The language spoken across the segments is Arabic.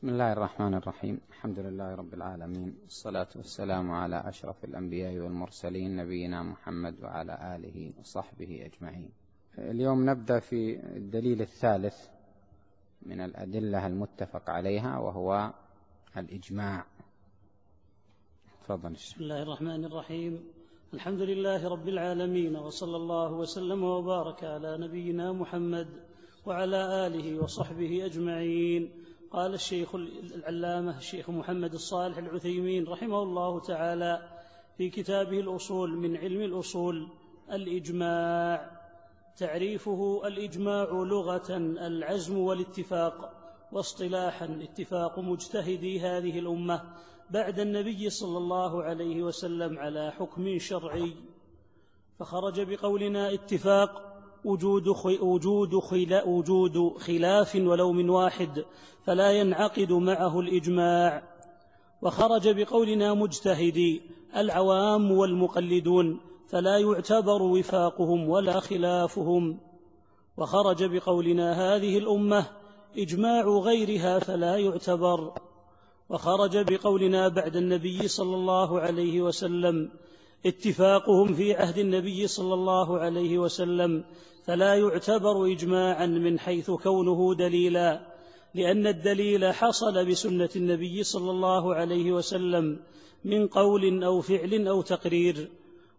بسم الله الرحمن الرحيم. الحمد لله رب العالمين. والصلاة والسلام على أشرف الأنبياء والمرسلين نبينا محمد وعلى آله وصحبه أجمعين. اليوم نبدأ في الدليل الثالث من الأدلة المتفق عليها وهو الإجماع. تفضل. بسم الله الرحمن الرحيم. الحمد لله رب العالمين وصلى الله وسلم وبارك على نبينا محمد وعلى آله وصحبه أجمعين. قال الشيخ العلامة الشيخ محمد الصالح العثيمين رحمه الله تعالى في كتابه الأصول من علم الأصول الإجماع. تعريفه الإجماع لغة العزم والاتفاق واصطلاحا اتفاق مجتهدي هذه الأمة بعد النبي صلى الله عليه وسلم على حكم شرعي. فخرج بقولنا اتفاق وجود وجود وجود خلاف ولو من واحد فلا ينعقد معه الإجماع. وخرج بقولنا مجتهدي العوام والمقلدون فلا يعتبر وفاقهم ولا خلافهم. وخرج بقولنا هذه الأمة إجماع غيرها فلا يعتبر. وخرج بقولنا بعد النبي صلى الله عليه وسلم اتفاقهم في عهد النبي صلى الله عليه وسلم فلا يعتبر اجماعا من حيث كونه دليلا لأن الدليل حصل بسنة النبي صلى الله عليه وسلم من قول أو فعل أو تقرير.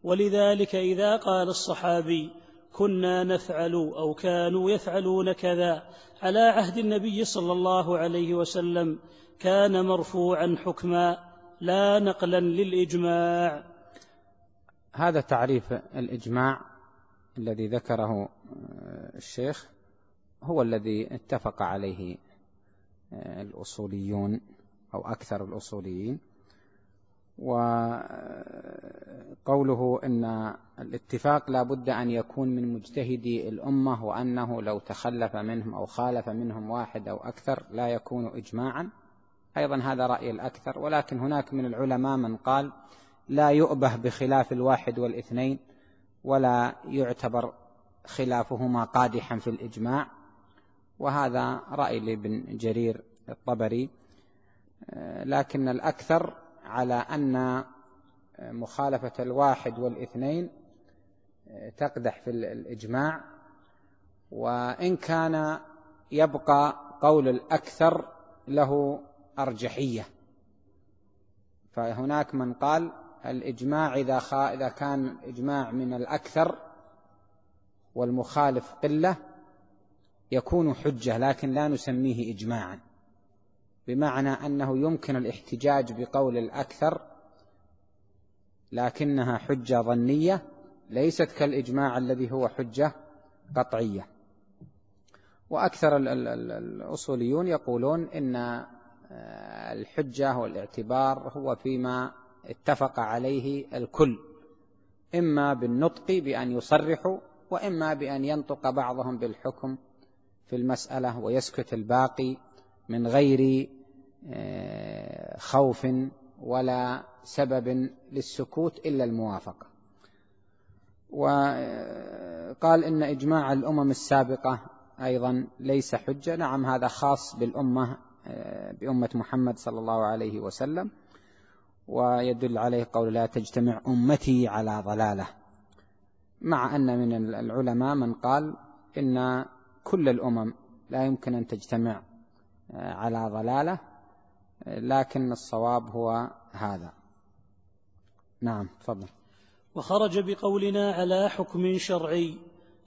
ولذلك إذا قال الصحابي كنا نفعل أو كانوا يفعلون كذا على عهد النبي صلى الله عليه وسلم كان مرفوعا حكما لا نقلا للإجماع. هذا تعريف الإجماع الذي ذكره آه، الشيخ هو الذي اتفق عليه آه، الأصوليون أو أكثر الأصوليين. وقوله أن الاتفاق لا بد أن يكون من مجتهدي الأمة وأنه لو تخلف منهم أو خالف منهم واحد أو أكثر لا يكون إجماعا. أيضا هذا رأي الأكثر ولكن هناك من العلماء من قال لا يؤبه بخلاف الواحد والإثنين. ولا يعتبر خلافهما قادحا في الإجماع. وهذا رأي لابن جرير الطبري. لكن الأكثر على أن مخالفة الواحد والإثنين تقدح في الإجماع. وإن كان يبقى قول الأكثر له أرجحية. فهناك من قال الإجماع إذا, خا إذا كان إجماع من الأكثر والمخالف قلة يكون حجة لكن لا نسميه إجماعا. بمعنى أنه يمكن الاحتجاج بقول الأكثر لكنها حجة ظنية ليست كالإجماع الذي هو حجة قطعية. وأكثر الأصوليون يقولون إن الحجة والإعتبار هو فيما اتفق عليه الكل إما بالنطق بأن يصرحوا وإما بأن ينطق بعضهم بالحكم في المسألة ويسكت الباقي من غير آه، خوف ولا سبب للسكوت إلا الموافقة. وقال إن إجماع الأمم السابقة أيضا ليس حجة. نعم هذا خاص بالأمة آه، بأمة محمد صلى الله عليه وسلم. ويدل عليه قول لا تجتمع أمتي على ضلالة. مع أن من العلماء من قال إن كل الأمم لا يمكن أن تجتمع آه، على ضلالة لكن الصواب هو هذا. نعم تفضل. وخرج بقولنا على حكم شرعي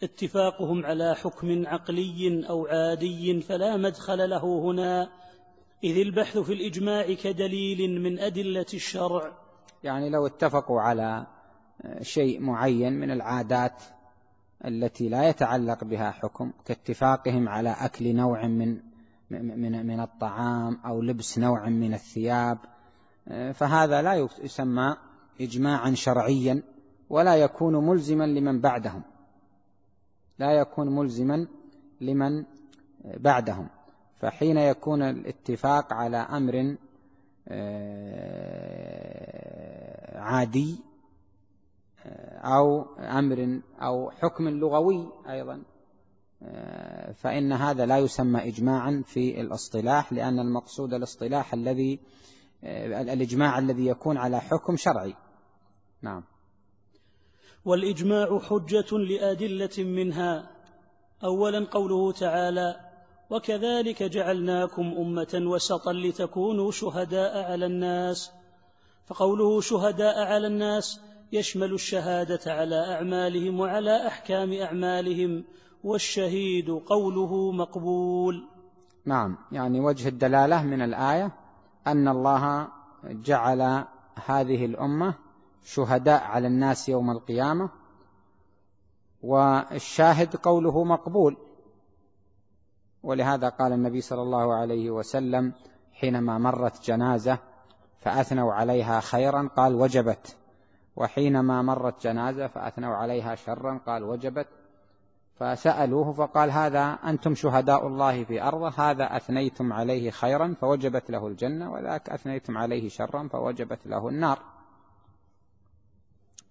اتفاقهم على حكم عقلي أو عادي فلا مدخل له هنا. إذ البحث في الإجماع كدليل من أدلة الشرع. يعني لو اتفقوا على شيء معين من العادات التي لا يتعلق بها حكم كاتفاقهم على أكل نوع من من من الطعام أو لبس نوع من الثياب فهذا لا يسمى إجماعا شرعيا ولا يكون ملزما لمن بعدهم. لا يكون ملزما لمن بعدهم. فحين يكون الاتفاق على أمر آه، عادي آه، أو أمر أو حكم لغوي أيضا آه، فإن هذا لا يسمى إجماعا في الاصطلاح لأن المقصود الاصطلاح الذي الإجماع الذي يكون على حكم شرعي. نعم. والإجماع حجة لأدلة منها. أولا قوله تعالى وكذلك جعلناكم أمة وسطا لتكونوا شهداء على الناس. فقوله شهداء على الناس يشمل الشهادة على أعمالهم وعلى أحكام أعمالهم والشهيد قوله مقبول. نعم يعني وجه الدلالة من الآية أن الله جعل هذه الأمة شهداء على الناس يوم القيامة والشاهد قوله مقبول. ولهذا قال النبي صلى الله عليه وسلم حينما مرت جنازة فأثنوا عليها خيرا قال وجبت وحينما مرت جنازة فأثنوا عليها شرا قال وجبت. فسألوه فقال هذا أنتم شهداء الله في أرضه هذا أثنيتم عليه خيرا فوجبت له الجنة وذاك أثنيتم عليه شرا فوجبت له النار.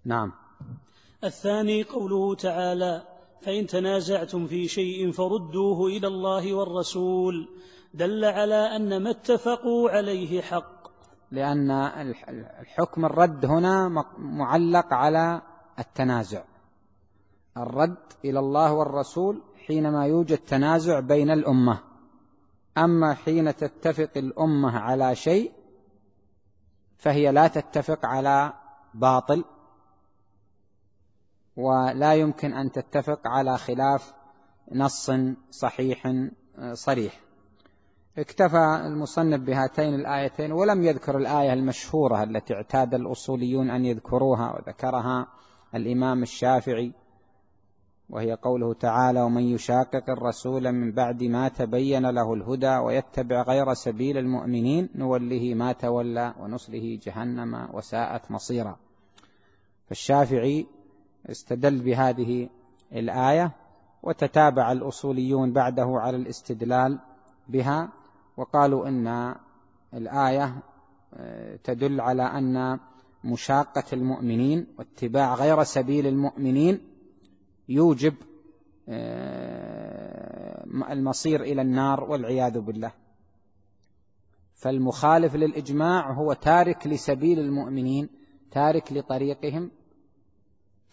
نعم. الثاني قوله تعالى فإن تنازعتم في شيء فردوه إلى الله والرسول دل على أن ما اتفقوا عليه حق. لأن الحكم الرد هنا معلق على التنازع. الرد إلى الله والرسول حينما يوجد تنازع بين الأمة. أما حين تتفق الأمة على شيء فهي لا تتفق على باطل. ولا يمكن أن تتفق على خلاف نص صحيح صريح. اكتفى المصنف بهاتين الآيتين ولم يذكر الآية المشهورة التي اعتاد الأصوليون أن يذكروها وذكرها الإمام الشافعي وهي قوله تعالى ومن يشاقق الرسول من بعد ما تبين له الهدى ويتبع غير سبيل المؤمنين نوله ما تولى ونصله جهنم وساءت مصيرا فالشافعي استدل بهذه الآية وتتابع الأصوليون بعده على الاستدلال بها وقالوا إن الآية آه، تدل على أن مشاقة المؤمنين واتباع غير سبيل المؤمنين يوجب آه، المصير إلى النار والعياذ بالله. فالمخالف للإجماع هو تارك لسبيل المؤمنين تارك لطريقهم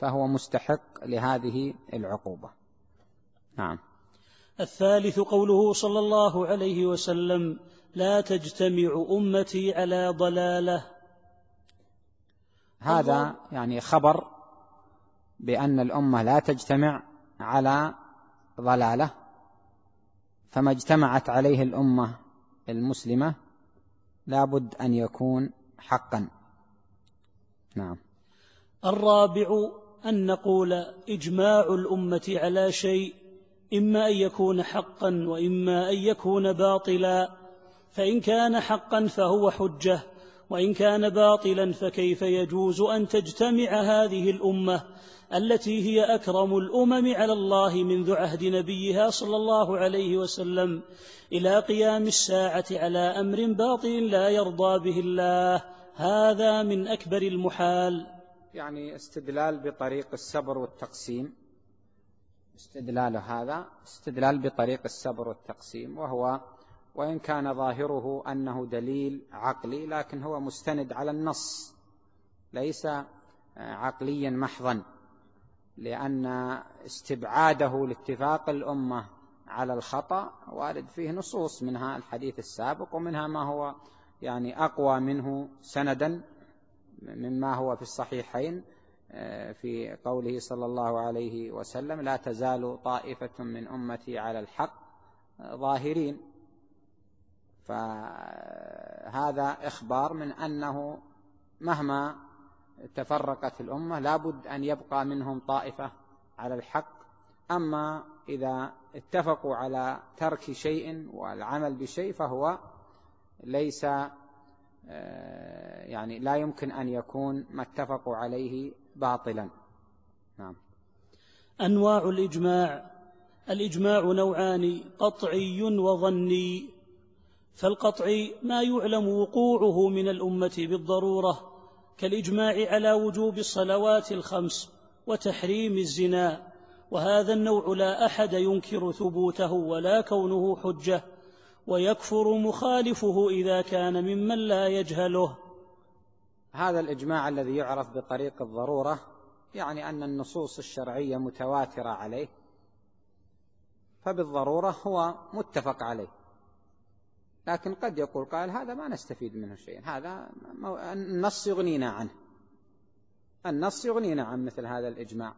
فهو مستحق لهذه العقوبة. نعم. الثالث قوله صلى الله عليه وسلم لا تجتمع أمتي على ضلالة. هذا يعني خبر بأن الأمة لا تجتمع على ضلالة فما اجتمعت عليه الأمة المسلمة لابد أن يكون حقا. نعم. الرابع أن نقول إجماع الأمة على شيء إما أن يكون حقا وإما أن يكون باطلا. فإن كان حقا فهو حجة وإن كان باطلا فكيف يجوز أن تجتمع هذه الأمة التي هي أكرم الأمم على الله منذ عهد نبيها صلى الله عليه وسلم إلى قيام الساعة على أمر باطل لا يرضى به الله؟ هذا من أكبر المحال. يعني استدلال بطريق السبر والتقسيم. استدلال هذا استدلال بطريق السبر والتقسيم وهو وإن كان ظاهره أنه دليل عقلي لكن هو مستند على النص ليس عقليا محضا لأن استبعاده لاتفاق الأمة على الخطأ وارد فيه نصوص منها الحديث السابق ومنها ما هو يعني أقوى منه سندا مما هو في الصحيحين آه، في قوله صلى الله عليه وسلم لا تزال طائفة من أمتي على الحق ظاهرين. فهذا إخبار من أنه مهما تفرقت الأمة لابد أن يبقى منهم طائفة على الحق. أما إذا اتفقوا على ترك شيء والعمل بشيء فهو ليس يعني لا يمكن أن يكون ما اتفقوا عليه باطلا. نعم. أنواع الإجماع. الإجماع نوعان قطعي وظني. فالقطعي ما يعلم وقوعه من الأمة بالضرورة كالإجماع على وجوب الصلوات الخمس وتحريم الزنا. وهذا النوع لا أحد ينكر ثبوته ولا كونه حجة. ويكفر مخالفه إذا كان ممن لا يجهله. هذا الإجماع الذي يعرف بطريق الضرورة يعني أن النصوص الشرعية متواترة عليه فبالضرورة هو متفق عليه. لكن قد يقول قائل هذا ما نستفيد منه شيء هذا النص يغنينا عنه. النص يغنينا عن مثل هذا الإجماع.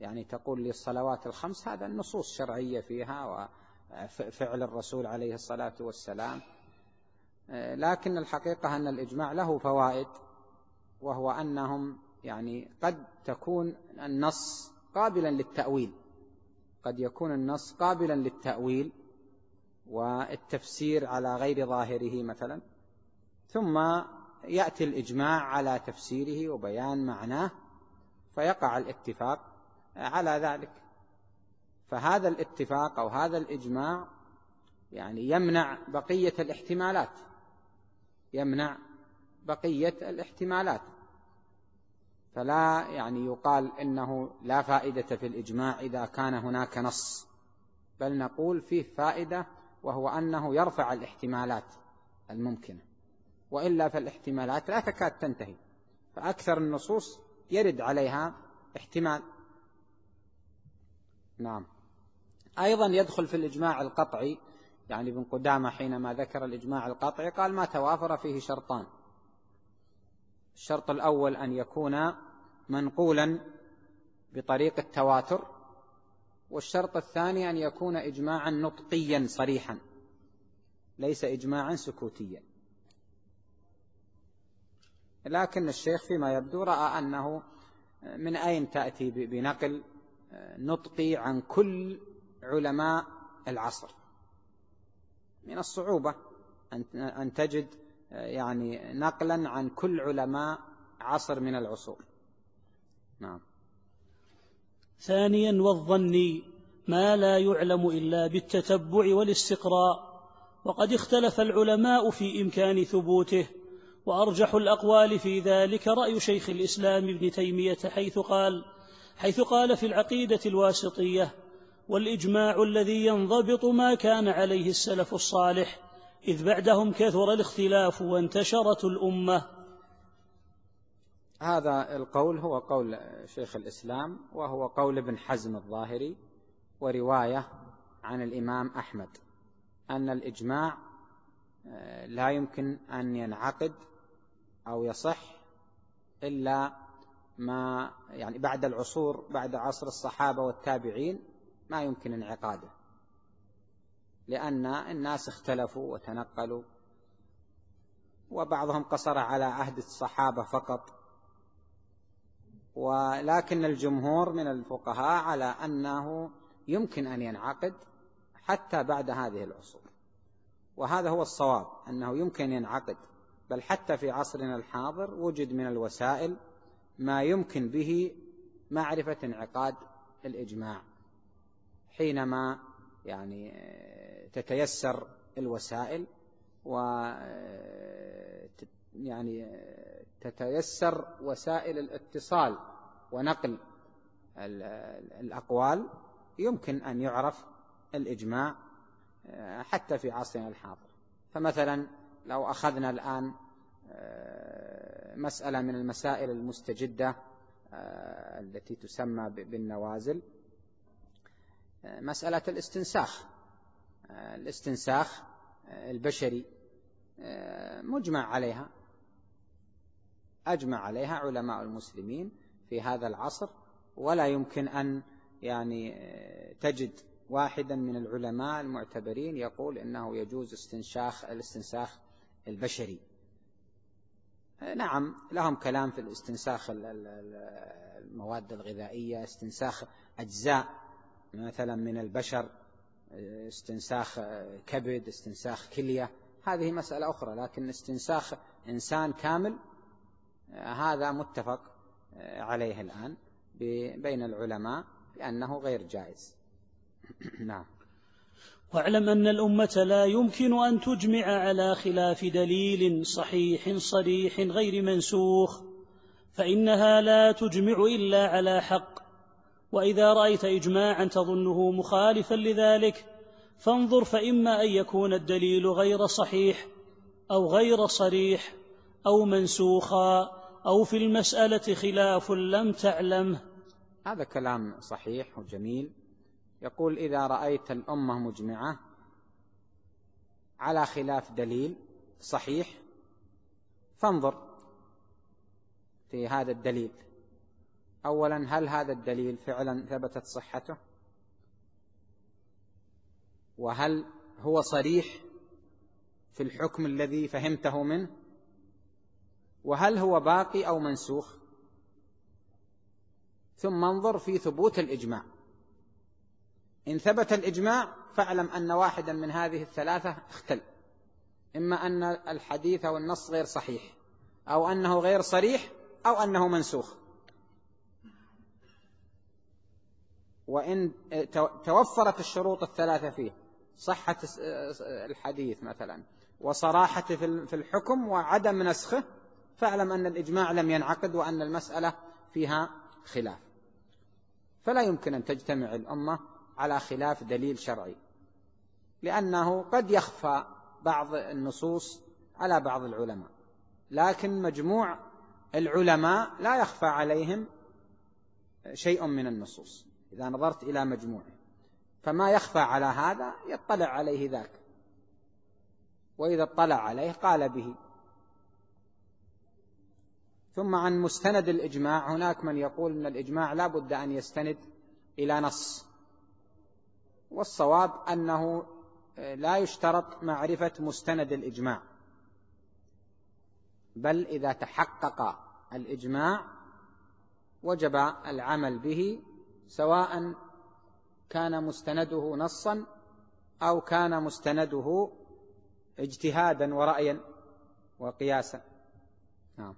يعني تقول لي الصلوات الخمس هذا النصوص شرعية فيها وفعل الرسول عليه الصلاة والسلام. لكن الحقيقة أن الإجماع له فوائد وهو أنهم يعني قد تكون النص قابلا للتأويل. قد يكون النص قابلا للتأويل والتفسير على غير ظاهره مثلا. ثم يأتي الإجماع على تفسيره وبيان معناه فيقع الاتفاق على ذلك. فهذا الاتفاق أو هذا الإجماع يعني يمنع بقية الاحتمالات. يمنع بقية الاحتمالات. فلا يعني يقال إنه لا فائدة في الإجماع إذا كان هناك نص بل نقول فيه فائدة وهو أنه يرفع الاحتمالات الممكنة. وإلا فالاحتمالات لا تكاد تنتهي. فأكثر النصوص يرد عليها احتمال. نعم. أيضا يدخل في الإجماع القطعي يعني ابن قدامة حينما ذكر الإجماع القطعي قال ما توافر فيه شرطان. الشرط الأول أن يكون منقولا بطريق التواتر والشرط الثاني أن يكون إجماعا نطقيا صريحا ليس إجماعا سكوتيا. لكن الشيخ فيما يبدو رأى أنه من أين تأتي بنقل نطقي عن كل علماء العصر. من الصعوبة أن تجد يعني نقلا عن كل علماء عصر من العصور. نعم. ثانيا والظني ما لا يعلم إلا بالتتبع والاستقراء. وقد اختلف العلماء في إمكان ثبوته وأرجح الأقوال في ذلك رأي شيخ الإسلام ابن تيمية حيث قال حيث قال في العقيدة الواسطية والإجماع الذي ينضبط ما كان عليه السلف الصالح إذ بعدهم كثر الاختلاف وانتشرت الأمة. هذا القول هو قول شيخ الإسلام وهو قول ابن حزم الظاهري ورواية عن الإمام أحمد أن الإجماع آه، لا يمكن أن ينعقد أو يصح إلا ما يعني بعد العصور بعد عصر الصحابة والتابعين ما يمكن انعقاده. لأن الناس اختلفوا وتنقلوا وبعضهم قصر على عهد الصحابة فقط. ولكن الجمهور من الفقهاء على أنه يمكن أن ينعقد حتى بعد هذه العصور. وهذا هو الصواب أنه يمكن ينعقد. بل حتى في عصرنا الحاضر وجد من الوسائل ما يمكن به معرفة انعقاد الإجماع. حينما يعني تتيسر الوسائل و يعني تتيسر وسائل الاتصال ونقل الأقوال يمكن أن يعرف الإجماع آه، حتى في عصرنا الحاضر. فمثلا لو أخذنا الآن آه، مسألة من المسائل المستجدة آه، التي تسمى بالنوازل مسألة الاستنساخ. الاستنساخ البشري مجمع عليها أجمع عليها علماء المسلمين في هذا العصر ولا يمكن أن يعني تجد واحدا من العلماء المعتبرين يقول إنه يجوز استنشاخ الاستنساخ البشري. نعم لهم كلام في الاستنساخ المواد الغذائية استنساخ أجزاء مثلا من البشر استنساخ كبد استنساخ كلية هذه مسألة أخرى لكن استنساخ إنسان كامل هذا متفق عليه الآن بين العلماء بأنه غير جائز. نعم. واعلم أن الأمة لا يمكن أن تجمع على خلاف دليل صحيح صريح غير منسوخ فإنها لا تجمع إلا على حق وإذا رأيت اجماعا تظنه مخالفا لذلك فانظر فإما أن يكون الدليل غير صحيح أو غير صريح أو منسوخا أو في المسألة خلاف لم تعلمه. هذا كلام صحيح وجميل. يقول إذا رأيت الأمة مجمعة على خلاف دليل صحيح فانظر في هذا الدليل. اولا هل هذا الدليل فعلا ثبتت صحته؟ وهل هو صريح في الحكم الذي فهمته منه؟ وهل هو باقي أو منسوخ؟ ثم انظر في ثبوت الإجماع. إن ثبت الإجماع فاعلم أن واحدا من هذه الثلاثة اختل. إما أن الحديث أو النص غير صحيح أو أنه غير صريح أو أنه منسوخ. وإن توفرت الشروط الثلاثة فيه. صحة الحديث مثلا وصراحته في الحكم وعدم نسخه فاعلم أن الإجماع لم ينعقد وأن المسألة فيها خلاف. فلا يمكن أن تجتمع الأمة على خلاف دليل شرعي لأنه قد يخفى بعض النصوص على بعض العلماء. لكن مجموع العلماء لا يخفى عليهم شيء من النصوص. إذا نظرت إلى مجموعه. فما يخفى على هذا يطلع عليه ذاك. وإذا اطلع عليه قال به. ثم عن مستند الإجماع هناك من يقول إن الإجماع لا بد أن يستند إلى نص. والصواب أنه لا يشترط معرفة مستند الإجماع. بل إذا تحقق الإجماع وجب العمل به سواء كان مستنده نصا أو كان مستنده اجتهادا ورأيا وقياسا. نعم.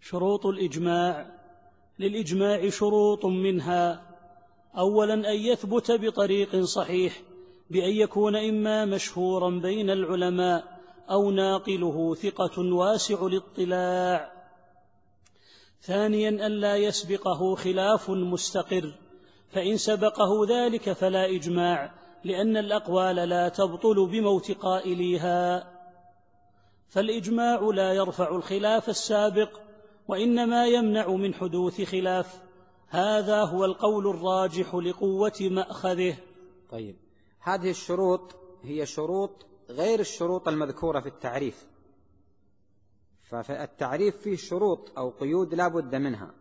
شروط الإجماع. للإجماع شروط منها أولا أن يثبت بطريق صحيح بأن يكون إما مشهورا بين العلماء أو ناقله ثقة واسع الاطلاع. ثانيا ألا يسبقه خلاف مستقر فإن سبقه ذلك فلا إجماع لأن الأقوال لا تبطل بموت قائليها. فالإجماع لا يرفع الخلاف السابق وإنما يمنع من حدوث خلاف. هذا هو القول الراجح لقوة مأخذه. طيب هذه الشروط هي شروط غير الشروط المذكورة في التعريف. فالتعريف فيه شروط أو قيود لا بد منها.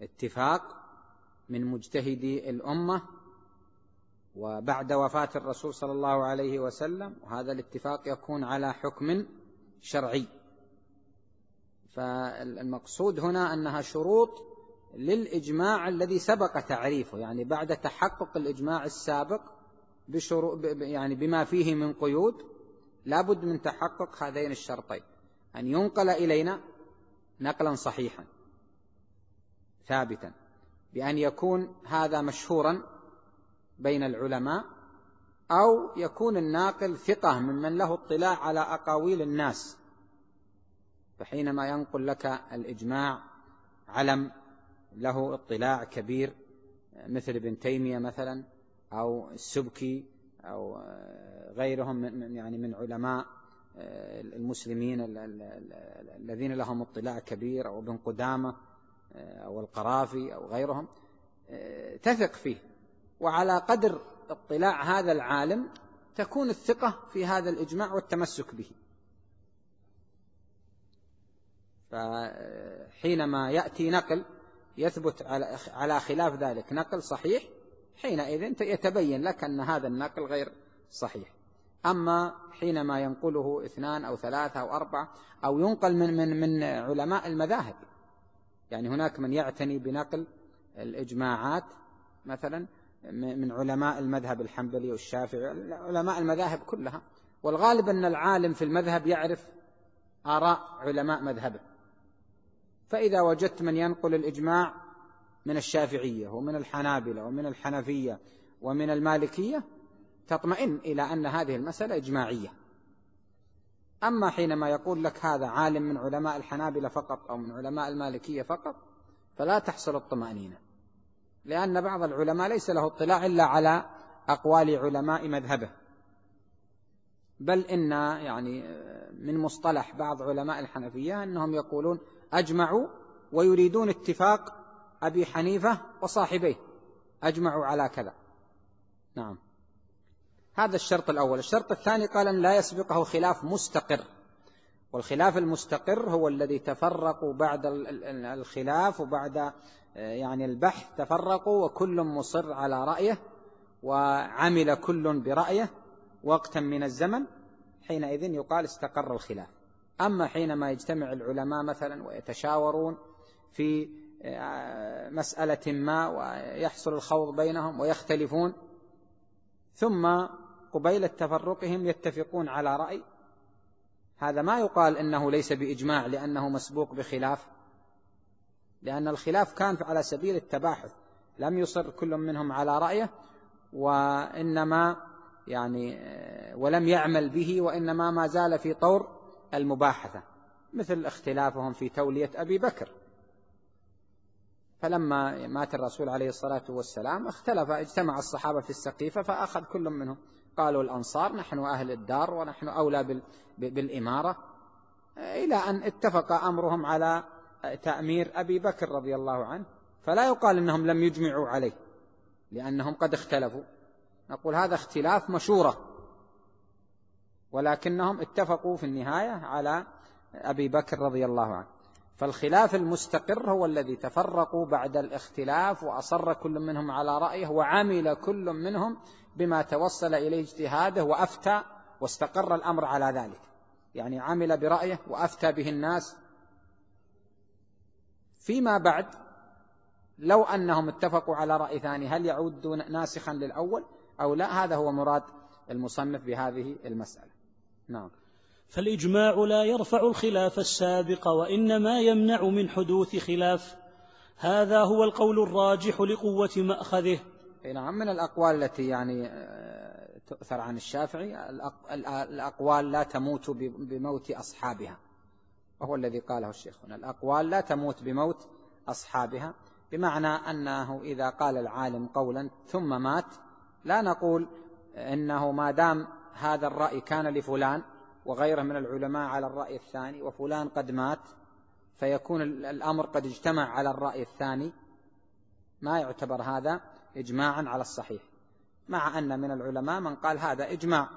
اتفاق من مجتهدي الأمة وبعد وفاة الرسول صلى الله عليه وسلم وهذا الاتفاق يكون على حكم شرعي. فالمقصود هنا أنها شروط للإجماع الذي سبق تعريفه يعني بعد تحقق الإجماع السابق بشروط يعني بما فيه من قيود لا بد من تحقق هذين الشرطين. أن ينقل إلينا نقلا صحيحا ثابتا بأن يكون هذا مشهورا بين العلماء أو يكون الناقل ثقة ممن له اطلاع على أقاويل الناس. فحينما ينقل لك الإجماع علم له اطلاع كبير مثل ابن تيمية مثلا أو السبكي أو غيرهم من يعني من علماء المسلمين الذين لهم اطلاع كبير أو ابن قدامة أو القرافي أو غيرهم تثق فيه. وعلى قدر اطلاع هذا العالم تكون الثقة في هذا الإجماع والتمسك به. فحينما يأتي نقل يثبت على خلاف ذلك. نقل صحيح حينئذ يتبين لك أن هذا النقل غير صحيح. أما حينما ينقله اثنان أو ثلاثة أو أربعة أو ينقل من من من علماء المذاهب يعني هناك من يعتني بنقل الإجماعات مثلا من علماء المذهب الحنبلي والشافعي علماء المذاهب كلها والغالب أن العالم في المذهب يعرف آراء علماء مذهبه. فإذا وجدت من ينقل الإجماع من الشافعية ومن الحنابلة ومن الحنفية ومن المالكية تطمئن إلى أن هذه المسألة إجماعية. أما حينما يقول لك هذا عالم من علماء الحنابلة فقط أو من علماء المالكية فقط فلا تحصل الطمأنينة. لأن بعض العلماء ليس له اطلاع إلا على أقوال علماء مذهبه. بل إن يعني من مصطلح بعض علماء الحنفية أنهم يقولون أجمعوا ويريدون اتفاق أبي حنيفة وصاحبيه. أجمعوا على كذا. نعم. هذا الشرط الأول. الشرط الثاني قال أن لا يسبقه خلاف مستقر. والخلاف المستقر هو الذي تفرقوا بعد الخلاف وبعد يعني البحث تفرقوا وكل مصر على رأيه وعمل كل برأيه وقتا من الزمن حينئذ يقال استقر الخلاف. أما حينما يجتمع العلماء مثلا ويتشاورون في آه، مسألة ما ويحصل الخوض بينهم ويختلفون ثم قبيل تفرقهم يتفقون على رأي. هذا ما يقال إنه ليس بإجماع لأنه مسبوق بخلاف. لأن الخلاف كان على سبيل التباحث لم يصر كل منهم على رأيه وإنما يعني ولم يعمل به وإنما ما زال في طور المباحثة مثل اختلافهم في تولية أبي بكر. فلما مات الرسول عليه الصلاة والسلام اختلف اجتمع الصحابة في السقيفة فأخذ كل منهم. قالوا الأنصار نحن أهل الدار ونحن أولى بالإمارة. إلى أن اتفق أمرهم على تأمير أبي بكر رضي الله عنه فلا يقال أنهم لم يجمعوا عليه لأنهم قد اختلفوا. نقول هذا اختلاف مشورة ولكنهم اتفقوا في النهاية على أبي بكر رضي الله عنه. فالخلاف المستقر هو الذي تفرقوا بعد الاختلاف وأصر كل منهم على رأيه وعمل كل منهم بما توصل إليه اجتهاده وأفتى واستقر الأمر على ذلك. يعني عمل برأيه وأفتى به الناس. فيما بعد لو أنهم اتفقوا على رأي ثاني هل يعود ناسخا للأول؟ أو لا هذا هو مراد المصنف بهذه المسألة. نعم. فالإجماع لا يرفع الخلاف السابق وإنما يمنع من حدوث خلاف. هذا هو القول الراجح لقوة مأخذه. نعم من الأقوال التي يعني آه، تؤثر عن الشافعي الأقوال لا تموت بموت أصحابها وهو الذي قاله الشيخ هنا الأقوال لا تموت بموت أصحابها بمعنى أنه إذا قال العالم قولا ثم مات لا نقول إنه ما دام هذا الرأي كان لفلان وغيره من العلماء على الرأي الثاني وفلان قد مات فيكون الأمر قد اجتمع على الرأي الثاني. ما يعتبر هذا إجماعا على الصحيح. مع أن من العلماء من قال هذا إجماع.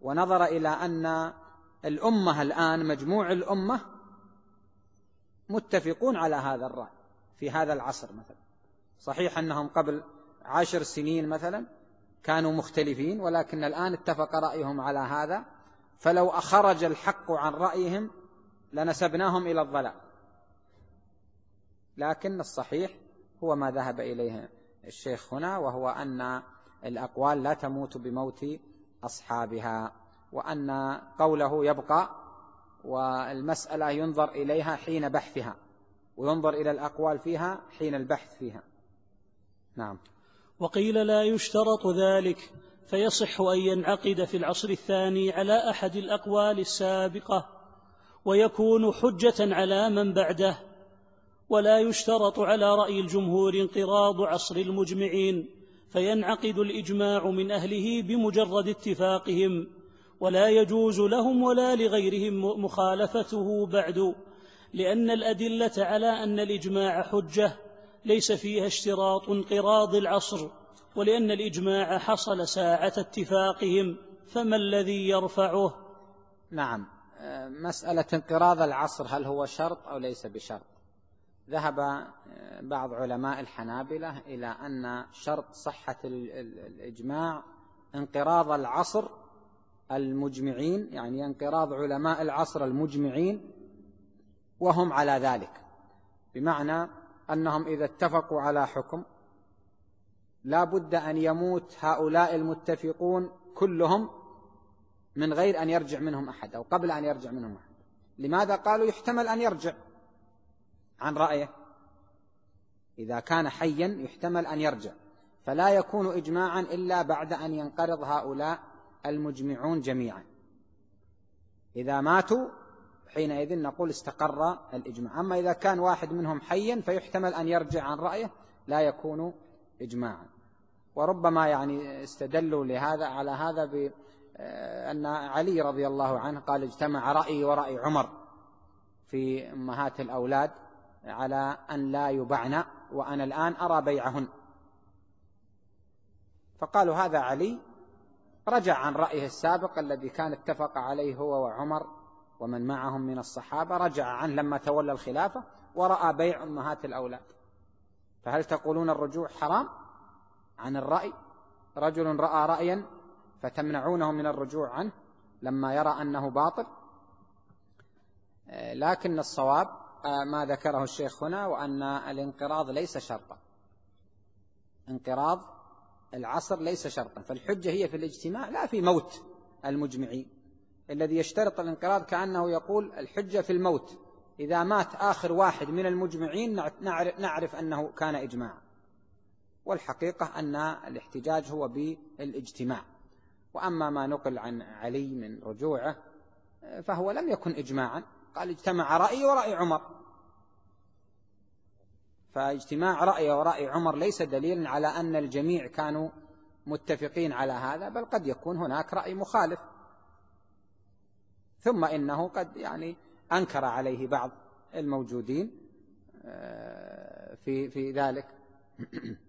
ونظر إلى أن الأمة الآن مجموع الأمة متفقون على هذا الرأي في هذا العصر مثلا. صحيح أنهم قبل عشر سنين مثلا كانوا مختلفين ولكن الآن اتفق رأيهم على هذا. فلو أخرج الحق عن رأيهم لنسبناهم إلى الضلال. لكن الصحيح هو ما ذهب إليه الشيخ هنا وهو أن الأقوال لا تموت بموت أصحابها وأن قوله يبقى والمسألة ينظر إليها حين بحثها وينظر إلى الأقوال فيها حين البحث فيها. نعم. وقيل لا يشترط ذلك فيصح أن ينعقد في العصر الثاني على أحد الأقوال السابقة ويكون حجة على من بعده ولا يشترط على رأي الجمهور انقراض عصر المجمعين فينعقد الإجماع من أهله بمجرد اتفاقهم ولا يجوز لهم ولا لغيرهم مخالفته بعد لأن الأدلة على أن الإجماع حجة ليس فيها اشتراط انقراض العصر. ولأن الإجماع حصل ساعة اتفاقهم فما الذي يرفعه؟ نعم مسألة انقراض العصر هل هو شرط أو ليس بشرط؟ ذهب بعض علماء الحنابلة إلى أن شرط صحة الإجماع انقراض العصر المجمعين يعني انقراض علماء العصر المجمعين وهم على ذلك. بمعنى أنهم إذا اتفقوا على حكم لا بد أن يموت هؤلاء المتفقون كلهم من غير أن يرجع منهم أحد أو قبل أن يرجع منهم أحد. لماذا قالوا يحتمل أن يرجع؟ عن رأيه. إذا كان حيا يحتمل أن يرجع. فلا يكون إجماعا إلا بعد أن ينقرض هؤلاء المجمعون جميعا. إذا ماتوا حينئذ نقول استقر الإجماع. أما إذا كان واحد منهم حيا فيحتمل أن يرجع عن رأيه لا يكون إجماعا. وربما يعني استدلوا لهذا على هذا بأن علي رضي الله عنه قال اجتمع رأيي ورأي عمر في أمهات الأولاد على أن لا يبعن وأنا الآن أرى بيعهن. فقالوا هذا علي رجع عن رأيه السابق الذي كان اتفق عليه هو وعمر ومن معهم من الصحابة رجع عنه لما تولى الخلافة ورأى بيع أمهات الأولاد. فهل تقولون الرجوع حرام؟ عن الرأي رجل رأى رأيا فتمنعونه من الرجوع عنه لما يرى أنه باطل. لكن الصواب ما ذكره الشيخ هنا وأن الانقراض ليس شرطا. انقراض العصر ليس شرطا. فالحجة هي في الاجتماع لا في موت المجمعين. الذي يشترط الانقراض كأنه يقول الحجة في الموت. إذا مات آخر واحد من المجمعين نعرف أنه كان إجماعا. والحقيقة أن الاحتجاج هو بالاجتماع. وأما ما نقل عن علي من رجوعه فهو لم يكن إجماعا. قال اجتمع رأي ورأي عمر. فاجتماع رأي ورأي عمر ليس دليلا على أن الجميع كانوا متفقين على هذا بل قد يكون هناك رأي مخالف. ثم إنه قد يعني أنكر عليه بعض الموجودين آه، في في ذلك.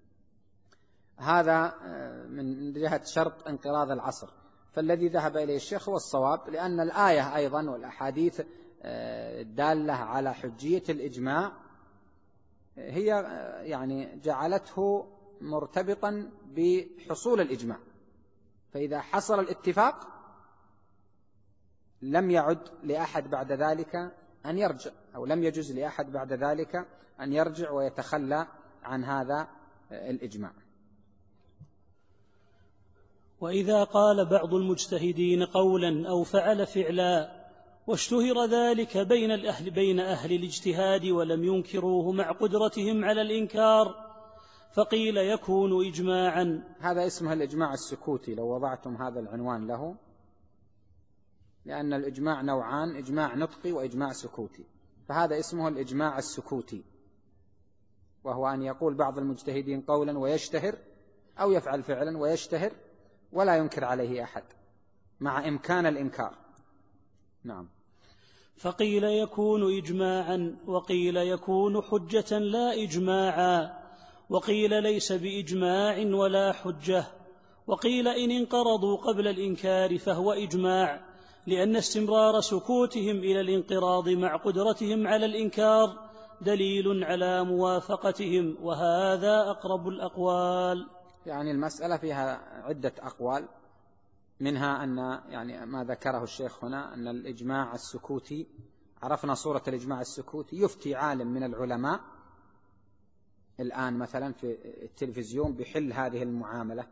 هذا آه، من جهة شرط انقراض العصر. فالذي ذهب إليه الشيخ هو الصواب لأن الآية أيضا والأحاديث آه، الدالة على حجية الإجماع هي يعني جعلته مرتبطا بحصول الإجماع. فإذا حصل الاتفاق لم يعد لأحد بعد ذلك أن يرجع أو لم يجوز لأحد بعد ذلك أن يرجع ويتخلى عن هذا الإجماع. وإذا قال بعض المجتهدين قولا أو فعل فعلا واشتهر ذلك بين الأهل بين أهل الاجتهاد ولم ينكروه مع قدرتهم على الإنكار فقيل يكون إجماعا. هذا اسمه الإجماع السكوتي لو وضعتم هذا العنوان له. لأن الإجماع نوعان إجماع نطقي وإجماع سكوتي. فهذا اسمه الإجماع السكوتي. وهو أن يقول بعض المجتهدين قولا ويشتهر أو يفعل فعلا ويشتهر ولا ينكر عليه أحد مع إمكان الإنكار. نعم. فقيل يكون إجماعا وقيل يكون حجة لا إجماعا وقيل ليس بإجماع ولا حجة وقيل إن انقرضوا قبل الإنكار فهو إجماع لأن استمرار سكوتهم إلى الانقراض مع قدرتهم على الإنكار دليل على موافقتهم وهذا أقرب الأقوال. يعني المسألة فيها عدة أقوال منها أن يعني ما ذكره الشيخ هنا أن الإجماع السكوتي عرفنا صورة الإجماع السكوتي يفتي عالم من العلماء. الآن مثلا في التلفزيون بحل هذه المعاملة.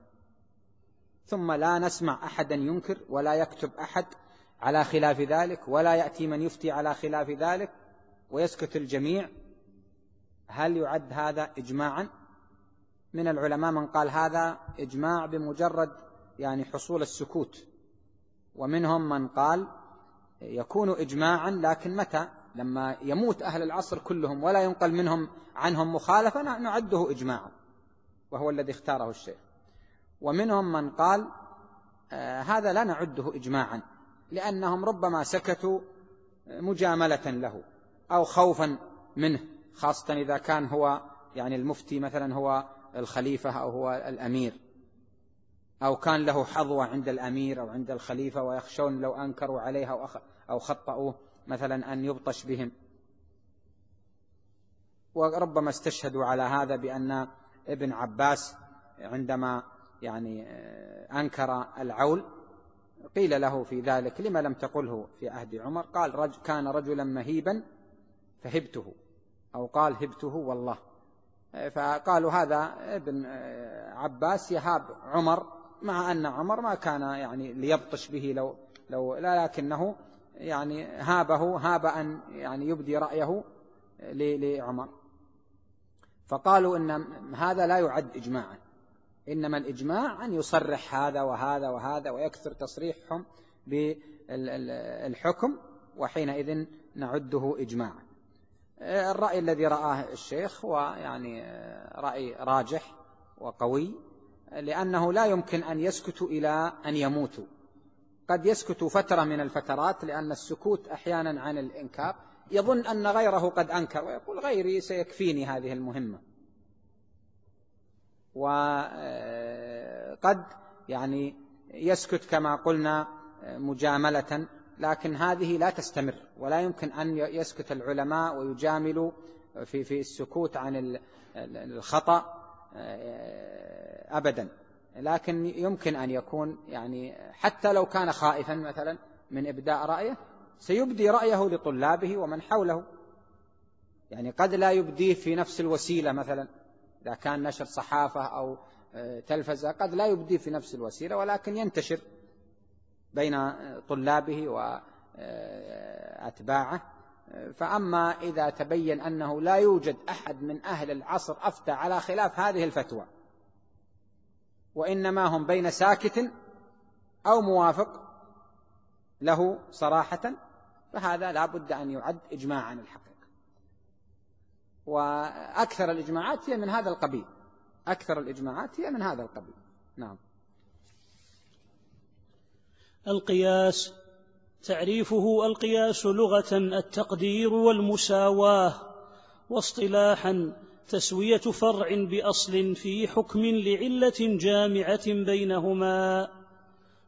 ثم لا نسمع أحدا ينكر ولا يكتب أحد على خلاف ذلك ولا يأتي من يفتي على خلاف ذلك ويسكت الجميع. هل يعد هذا إجماعا؟ من العلماء من قال هذا إجماع بمجرد يعني حصول السكوت. ومنهم من قال يكون إجماعا لكن متى؟ لما يموت أهل العصر كلهم ولا ينقل منهم عنهم مخالفة نعده إجماعا وهو الذي اختاره الشيخ. ومنهم من قال آه هذا لا نعده إجماعا لأنهم ربما سكتوا مجاملة له أو خوفا منه خاصة إذا كان هو يعني المفتي مثلا هو الخليفة أو هو الأمير. أو كان له حظوة عند الأمير أو عند الخليفة ويخشون لو أنكروا عليه أو خطأوه مثلا أن يبطش بهم. وربما استشهدوا على هذا بأن ابن عباس عندما يعني أنكر العول قيل له في ذلك لما لم تقله في عهد عمر؟ قال رج كان رجلا مهيبا فهبته. أو قال هبته والله. فقالوا هذا ابن عباس يهاب عمر مع أن عمر ما كان يعني ليبطش به لو لو لا لكنه يعني هابه هاب أن يعني يبدي رأيه لعمر. فقالوا إن هذا لا يعد إجماعا. إنما الإجماع أن يصرح هذا وهذا وهذا ويكثر تصريحهم بالحكم وحينئذ نعده إجماعا. الرأي الذي رآه الشيخ هو يعني رأي راجح وقوي لأنه لا يمكن أن يسكتوا إلى أن يموتوا. قد يسكتوا فترة من الفترات لأن السكوت أحيانا عن الإنكار. يظن أن غيره قد أنكر ويقول غيري سيكفيني هذه المهمة. وقد يعني يسكت كما قلنا مجاملة لكن هذه لا تستمر ولا يمكن أن يسكت العلماء ويجاملوا في في السكوت عن الخطأ أبدا. لكن يمكن أن يكون يعني حتى لو كان خائفا مثلا من إبداء رأيه سيبدي رأيه لطلابه ومن حوله. يعني قد لا يبديه في نفس الوسيلة مثلا إذا كان نشر صحافة أو تلفزة قد لا يبديه في نفس الوسيلة ولكن ينتشر. بين طلابه وأتباعه. فأما إذا تبين أنه لا يوجد أحد من أهل العصر أفتى على خلاف هذه الفتوى وإنما هم بين ساكت أو موافق له صراحة فهذا لا بد أن يعد إجماعا الحقيقة. وأكثر الإجماعات هي من هذا القبيل. أكثر الإجماعات هي من هذا القبيل. نعم. القياس تعريفه القياس لغة التقدير والمساواة واصطلاحا تسوية فرع بأصل في حكم لعلة جامعة بينهما.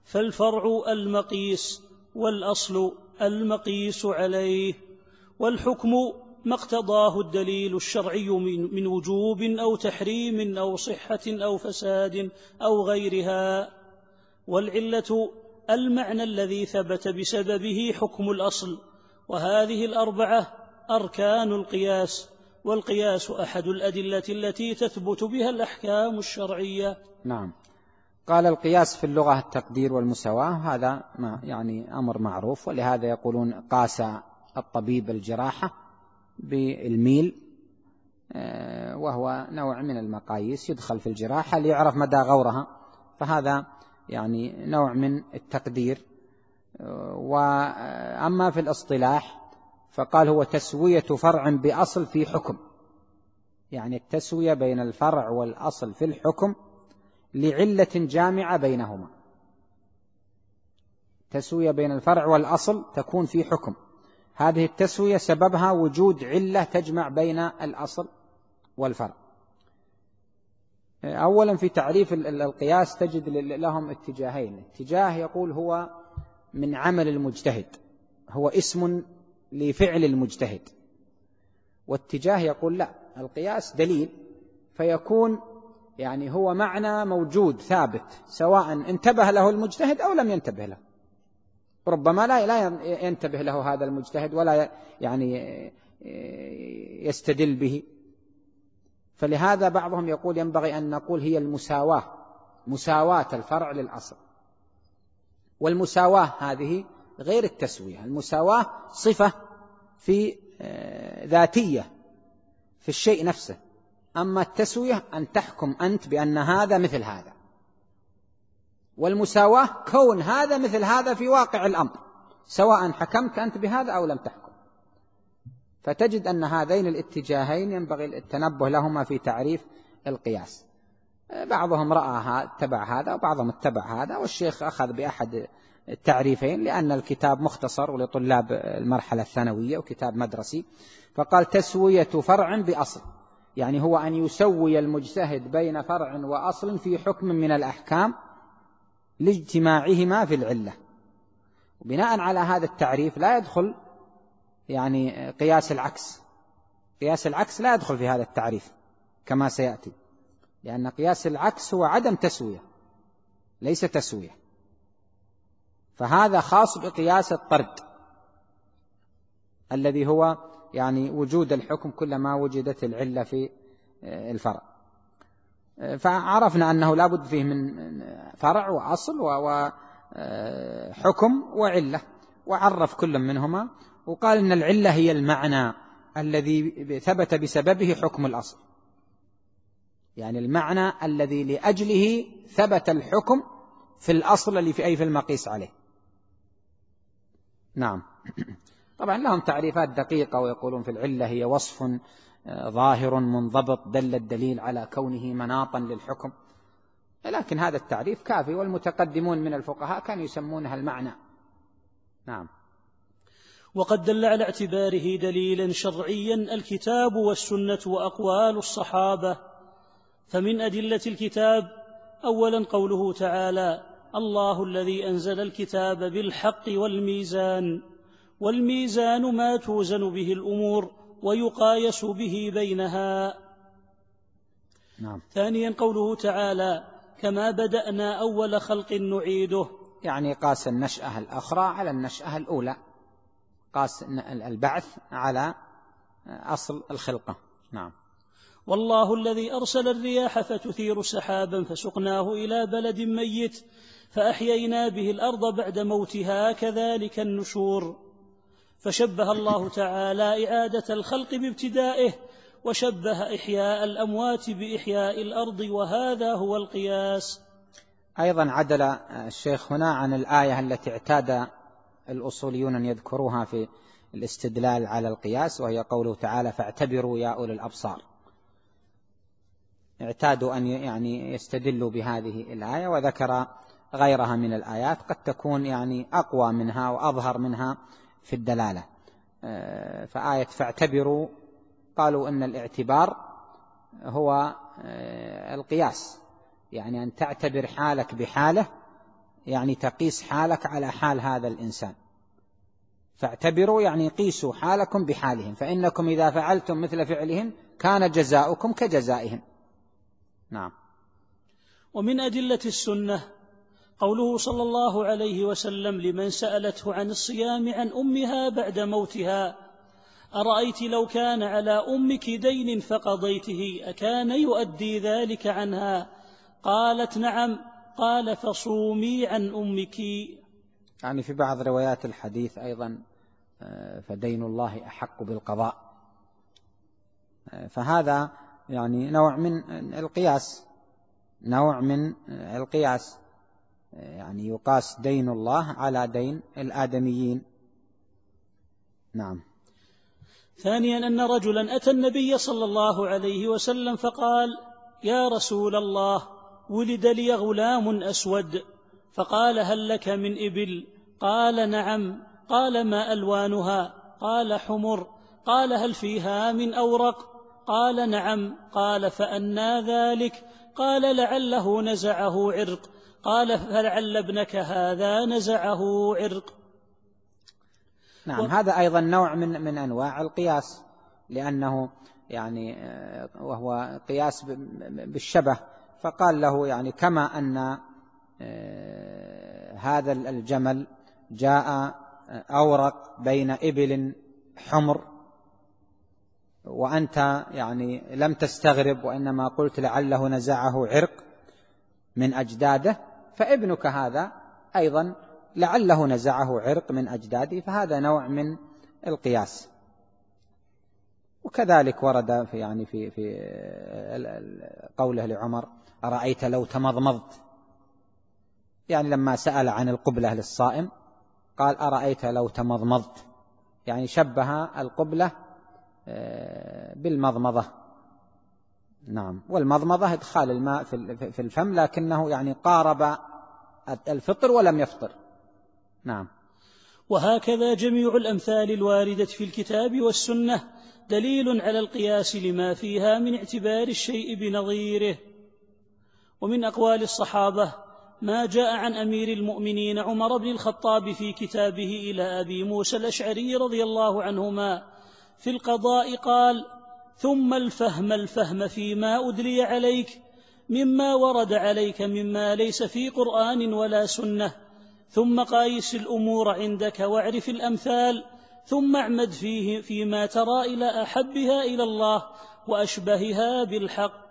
فالفرع المقيس والأصل المقيس عليه والحكم ما اقتضاه الدليل الشرعي من, وجوب أو تحريم أو صحة أو فساد أو غيرها. والعلة المعنى الذي ثبت بسببه حكم الأصل وهذه الأربعة أركان القياس والقياس أحد الأدلة التي تثبت بها الأحكام الشرعية. نعم. قال القياس في اللغة التقدير والمساواة هذا ما يعني أمر معروف ولهذا يقولون قاس الطبيب الجراحة بالميل آه، وهو نوع من المقاييس يدخل في الجراحة ليعرف مدى غورها فهذا يعني نوع من التقدير. وأما في الاصطلاح فقال هو تسوية فرع بأصل في حكم. يعني التسوية بين الفرع والأصل في الحكم لعلة جامعة بينهما. تسوية بين الفرع والأصل تكون في حكم. هذه التسوية سببها وجود علة تجمع بين الأصل والفرع. أولا في تعريف القياس تجد لهم اتجاهين. اتجاه يقول هو من عمل المجتهد هو اسم لفعل المجتهد. واتجاه يقول لا القياس دليل فيكون يعني هو معنى موجود ثابت سواء انتبه له المجتهد أو لم ينتبه له. ربما لا لا ينتبه له هذا المجتهد ولا يعني يستدل به. فلهذا بعضهم يقول ينبغي أن نقول هي المساواة مساواة الفرع للأصل. والمساواة هذه غير التسوية المساواة صفة في آه، ذاتية في الشيء نفسه. أما التسوية أن تحكم أنت بأن هذا مثل هذا. والمساواة كون هذا مثل هذا في واقع الأمر سواء حكمت أنت بهذا أو لم تحكم. فتجد أن هذين الاتجاهين ينبغي التنبه لهما في تعريف القياس. بعضهم رأى اتبع هذا وبعضهم اتبع هذا والشيخ أخذ بأحد التعريفين لأن الكتاب مختصر ولطلاب المرحلة الثانوية وكتاب مدرسي فقال تسوية فرع بأصل. يعني هو أن يسوي المجتهد بين فرع وأصل في حكم من الأحكام لاجتماعهما في العلة. وبناء على هذا التعريف لا يدخل يعني قياس العكس. قياس العكس لا يدخل في هذا التعريف كما سيأتي. لأن قياس العكس هو عدم تسوية ليس تسوية. فهذا خاص بقياس الطرد الذي هو يعني وجود الحكم كلما وجدت العلة في الفرع. فعرفنا أنه لا بد فيه من فرع وأصل وحكم وعلة. وعرف كل منهما وقال إن العلة هي المعنى الذي ثبت بسببه حكم الأصل. يعني المعنى الذي لأجله ثبت الحكم في الأصل اللي في أي في المقيس عليه. نعم. طبعا لهم تعريفات دقيقة ويقولون في العلة هي وصف آه، ظاهر منضبط دل الدليل على كونه مناطا للحكم. لكن هذا التعريف كافي والمتقدمون من الفقهاء كانوا يسمونها المعنى. نعم. وقد دل على اعتباره دليلا شرعيا الكتاب والسنة وأقوال الصحابة. فمن أدلة الكتاب اولا قوله تعالى الله الذي أنزل الكتاب بالحق والميزان والميزان ما توزن به الأمور ويقايس به بينها. نعم. ثانيا قوله تعالى كما بدأنا أول خلق نعيده يعني قاس النشأة الأخرى على النشأة الأولى. قاس البعث على أصل الخلقة. نعم. والله الذي أرسل الرياح فتثير سحابا فسقناه إلى بلد ميت فأحيينا به الأرض بعد موتها كذلك النشور. فشبه الله تعالى إعادة الخلق بابتدائه وشبه إحياء الأموات بإحياء الأرض وهذا هو القياس. أيضا عدل الشيخ هنا عن الآية التي اعتاد الأصوليون أن يذكروها في الاستدلال على القياس وهي قوله تعالى فاعتبروا يا أولي الأبصار. اعتادوا أن يعني يستدلوا بهذه الآية وذكر غيرها من الآيات قد تكون يعني أقوى منها وأظهر منها في الدلالة. آه، فآية فاعتبروا قالوا إن الاعتبار هو آه، القياس. يعني أن تعتبر حالك بحالة يعني تقيس حالك على حال هذا الإنسان. فاعتبروا يعني قيسوا حالكم بحالهم فإنكم إذا فعلتم مثل فعلهم كان جزاؤكم كجزائهم. نعم. ومن أدلة السنة قوله صلى الله عليه وسلم لمن سألته عن الصيام عن أمها بعد موتها أرأيت لو كان على أمك دين فقضيته أكان يؤدي ذلك عنها؟ قالت نعم قال فصومي عن أمك. يعني في بعض روايات الحديث أيضا آه، فدين الله أحق بالقضاء. آه، فهذا يعني نوع من القياس نوع من القياس يعني يقاس دين الله على دين الآدميين. نعم. ثانيا أن رجلا أتى النبي صلى الله عليه وسلم فقال يا رسول الله ولد لي غلام أسود فقال هل لك من إبل؟ قال نعم. قال ما ألوانها؟ قال حمر. قال هل فيها من أورق؟ قال نعم. قال فأنى ذلك. قال لعله نزعه عرق. قال فلعل ابنك هذا نزعه عرق. نعم و... هذا أيضا نوع من من أنواع القياس لأنه يعني آه، وهو قياس بالشبه فقال له يعني كما أن آه، هذا الجمل جاء آه، أورق بين إبل حمر وأنت يعني لم تستغرب وإنما قلت لعله نزعه عرق من أجداده فابنك هذا أيضا لعله نزعه عرق من أجداده فهذا نوع من القياس. وكذلك ورد في يعني في في قوله لعمر أرأيت لو تمضمضت؟ يعني لما سأل عن القبلة للصائم قال أرأيت لو تمضمضت؟ يعني شبه القبلة آه، بالمضمضة. نعم. والمضمضة إدخال الماء في الفم لكنه يعني قارب الفطر ولم يفطر. نعم. وهكذا جميع الأمثال الواردة في الكتاب والسنة دليل على القياس لما فيها من اعتبار الشيء بنظيره. ومن أقوال الصحابة ما جاء عن أمير المؤمنين عمر بن الخطاب في كتابه إلى أبي موسى الأشعري رضي الله عنهما في القضاء قال ثم الفهم الفهم فيما أدلي عليك مما ورد عليك مما ليس في قرآن ولا سنة ثم قايس الأمور عندك واعرف الأمثال ثم اعمد فيه فيما ترى إلى أحبها إلى الله وأشبهها بالحق.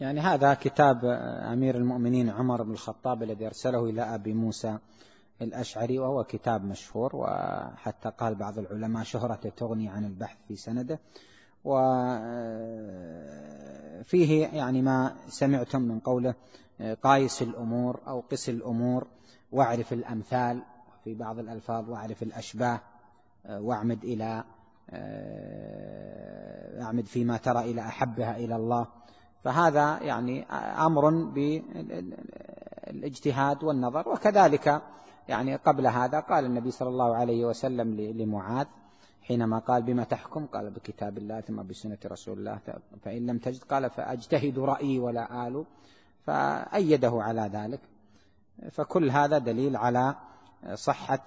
يعني هذا كتاب أمير المؤمنين عمر بن الخطاب الذي أرسله إلى أبي موسى الأشعري وهو كتاب مشهور وحتى قال بعض العلماء شهرته تغني عن البحث في سنده. وفيه يعني ما سمعتم من قوله قايس الأمور أو قس الأمور واعرف الأمثال في بعض الألفاظ واعرف الأشباه واعمد إلى اعمد فيما ترى إلى أحبها إلى الله. فهذا يعني أمر بالإجتهاد والنظر وكذلك يعني قبل هذا قال النبي صلى الله عليه وسلم لمعاذ حينما قال بما تحكم؟ قال بكتاب الله ثم بسنة رسول الله فإن لم تجد قال فأجتهد رأيي ولا آل فأيده على ذلك. فكل هذا دليل على صحة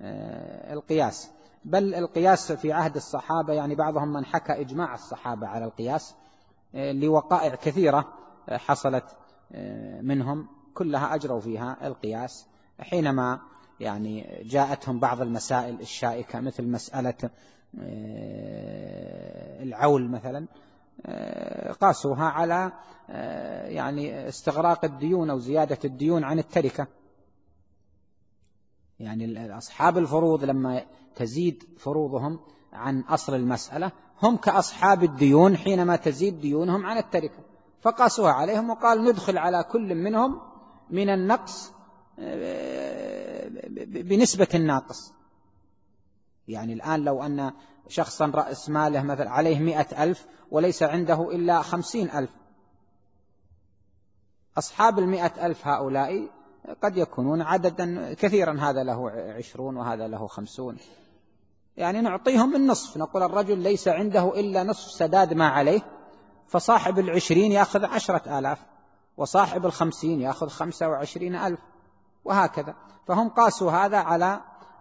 آه، القياس. بل القياس في عهد الصحابة يعني بعضهم من حكى إجماع الصحابة على القياس لوقائع كثيرة آه، حصلت منهم كلها أجروا فيها القياس. حينما يعني جاءتهم بعض المسائل الشائكة مثل مسألة العول مثلا قاسوها على يعني استغراق الديون أو زيادة الديون عن التركة. يعني أصحاب الفروض لما تزيد فروضهم عن أصل المسألة هم كأصحاب الديون حينما تزيد ديونهم عن التركة. فقاسوها عليهم وقال ندخل على كل منهم من النقص آه، بنسبة الناقص. يعني الآن لو أن شخصا رأس ماله مثلا عليه مئة ألف وليس عنده إلا خمسين ألف. أصحاب المئة ألف هؤلاء قد يكونون عددا كثيرا هذا له عشرون وهذا له خمسون. يعني نعطيهم النصف. نقول الرجل ليس عنده إلا نصف سداد ما عليه فصاحب العشرين يأخذ عشرة آلاف وصاحب الخمسين يأخذ خمسة وعشرين ألف وهكذا. فهم قاسوا هذا على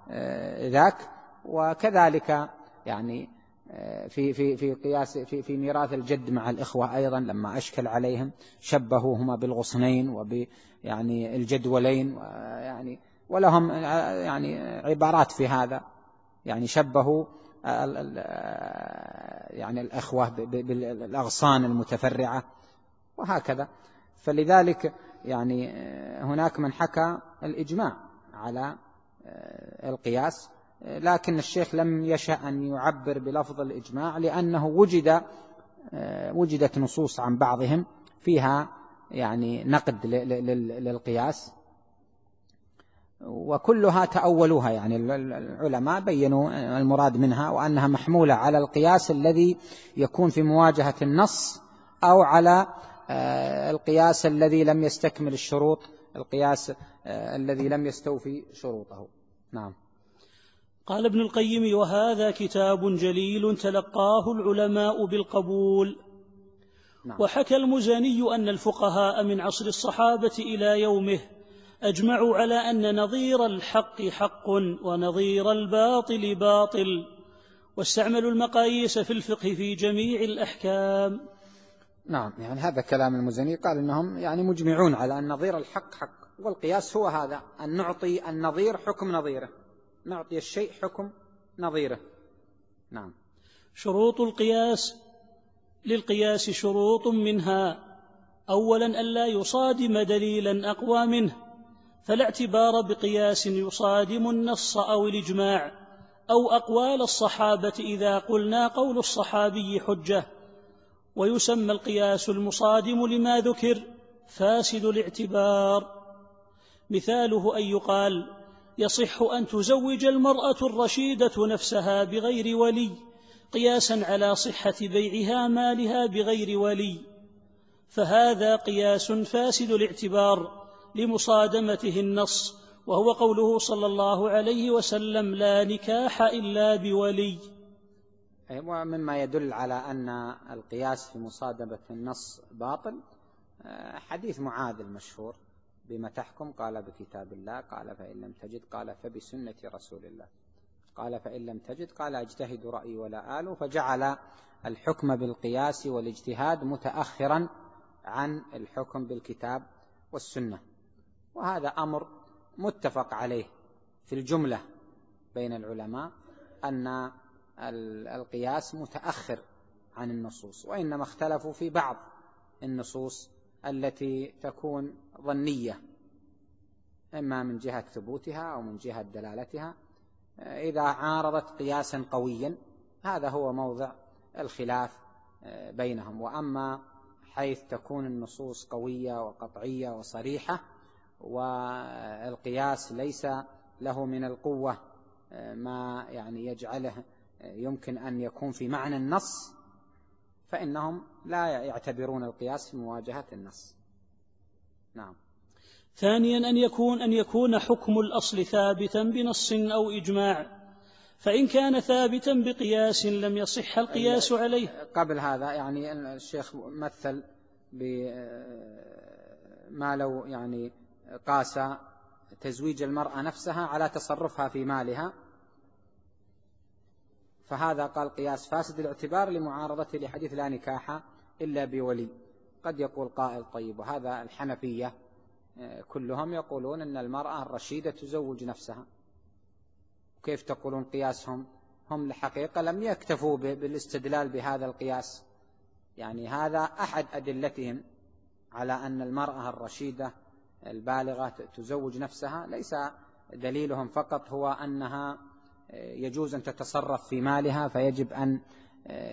آه، ذاك وكذلك يعني آه، في في في قياس في في ميراث الجد مع الإخوة أيضا لما أشكل عليهم شبهوهما بالغصنين وب يعني الجدولين يعني ولهم يعني عبارات في هذا. يعني شبهوا يعني الأخوة بالأغصان المتفرعة وهكذا. فلذلك يعني هناك من حكى الإجماع على القياس لكن الشيخ لم يشأ أن يعبر بلفظ الإجماع لأنه وجد وجدت نصوص عن بعضهم فيها يعني نقد للقياس. وكلها تأولوها يعني. العلماء بينوا المراد منها وأنها محمولة على القياس الذي يكون في مواجهة النص أو على آه، القياس الذي لم يستكمل الشروط القياس آه، الذي لم يستوفي شروطه. نعم. قال ابن القيم وهذا كتاب جليل تلقاه العلماء بالقبول. نعم. وحكى المزني أن الفقهاء من عصر الصحابة إلى يومه أجمعوا على أن نظير الحق حق ونظير الباطل باطل واستعملوا المقاييس في الفقه في جميع الأحكام. نعم يعني هذا كلام المزني قال إنهم يعني مجمعون على أن نظير الحق حق والقياس هو هذا أن نعطي النظير حكم نظيره نعطي الشيء حكم نظيره. نعم. شروط القياس للقياس شروط منها اولا الا يصادم دليلا أقوى منه فلا اعتبار بقياس يصادم النص أو الإجماع أو أقوال الصحابة إذا قلنا قول الصحابي حجة. ويسمى القياس المصادم لما ذكر فاسد الاعتبار. مثاله أن يقال يصح أن تزوج المرأة الرشيدة نفسها بغير ولي قياسا على صحة بيعها مالها بغير ولي. فهذا قياس فاسد الاعتبار. لمصادمته النص وهو قوله صلى الله عليه وسلم لا نكاح إلا بولي. ومما يدل على أن القياس في مصادمة النص باطل. آه، حديث معاذ المشهور بما تحكم قال بكتاب الله قال فإن لم تجد قال فبسنة رسول الله. قال فإن لم تجد قال اجتهد رأيي ولا آل فجعل الحكم بالقياس والاجتهاد متأخرا عن الحكم بالكتاب والسنة. وهذا أمر متفق عليه في الجملة بين العلماء أن القياس متأخر عن النصوص وإنما اختلفوا في بعض النصوص التي تكون ظنية إما من جهة ثبوتها أو من جهة دلالتها. إذا عارضت قياسا قويا هذا هو موضع الخلاف آه، بينهم. وأما حيث تكون النصوص قوية وقطعية وصريحة والقياس ليس له من القوة ما يعني يجعله يمكن أن يكون في معنى النص فإنهم لا يعتبرون القياس في مواجهة النص. نعم. ثانيا أن يكون أن يكون حكم الأصل ثابتا بنص أو إجماع فإن كان ثابتا بقياس لم يصح القياس عليه. قبل هذا يعني الشيخ مثل بما لو يعني قاس تزويج المرأة نفسها على تصرفها في مالها. فهذا قال قياس فاسد الاعتبار لمعارضته لحديث لا نكاح إلا بولي. قد يقول قائل طيب وهذا الحنفية كلهم يقولون أن المرأة الرشيدة تزوج نفسها. كيف تقولون قياسهم؟ هم الحقيقة لم يكتفوا بالاستدلال بهذا القياس. يعني هذا أحد أدلتهم على أن المرأة الرشيدة البالغة تزوج نفسها ليس دليلهم فقط هو أنها يجوز أن تتصرف في مالها فيجب أن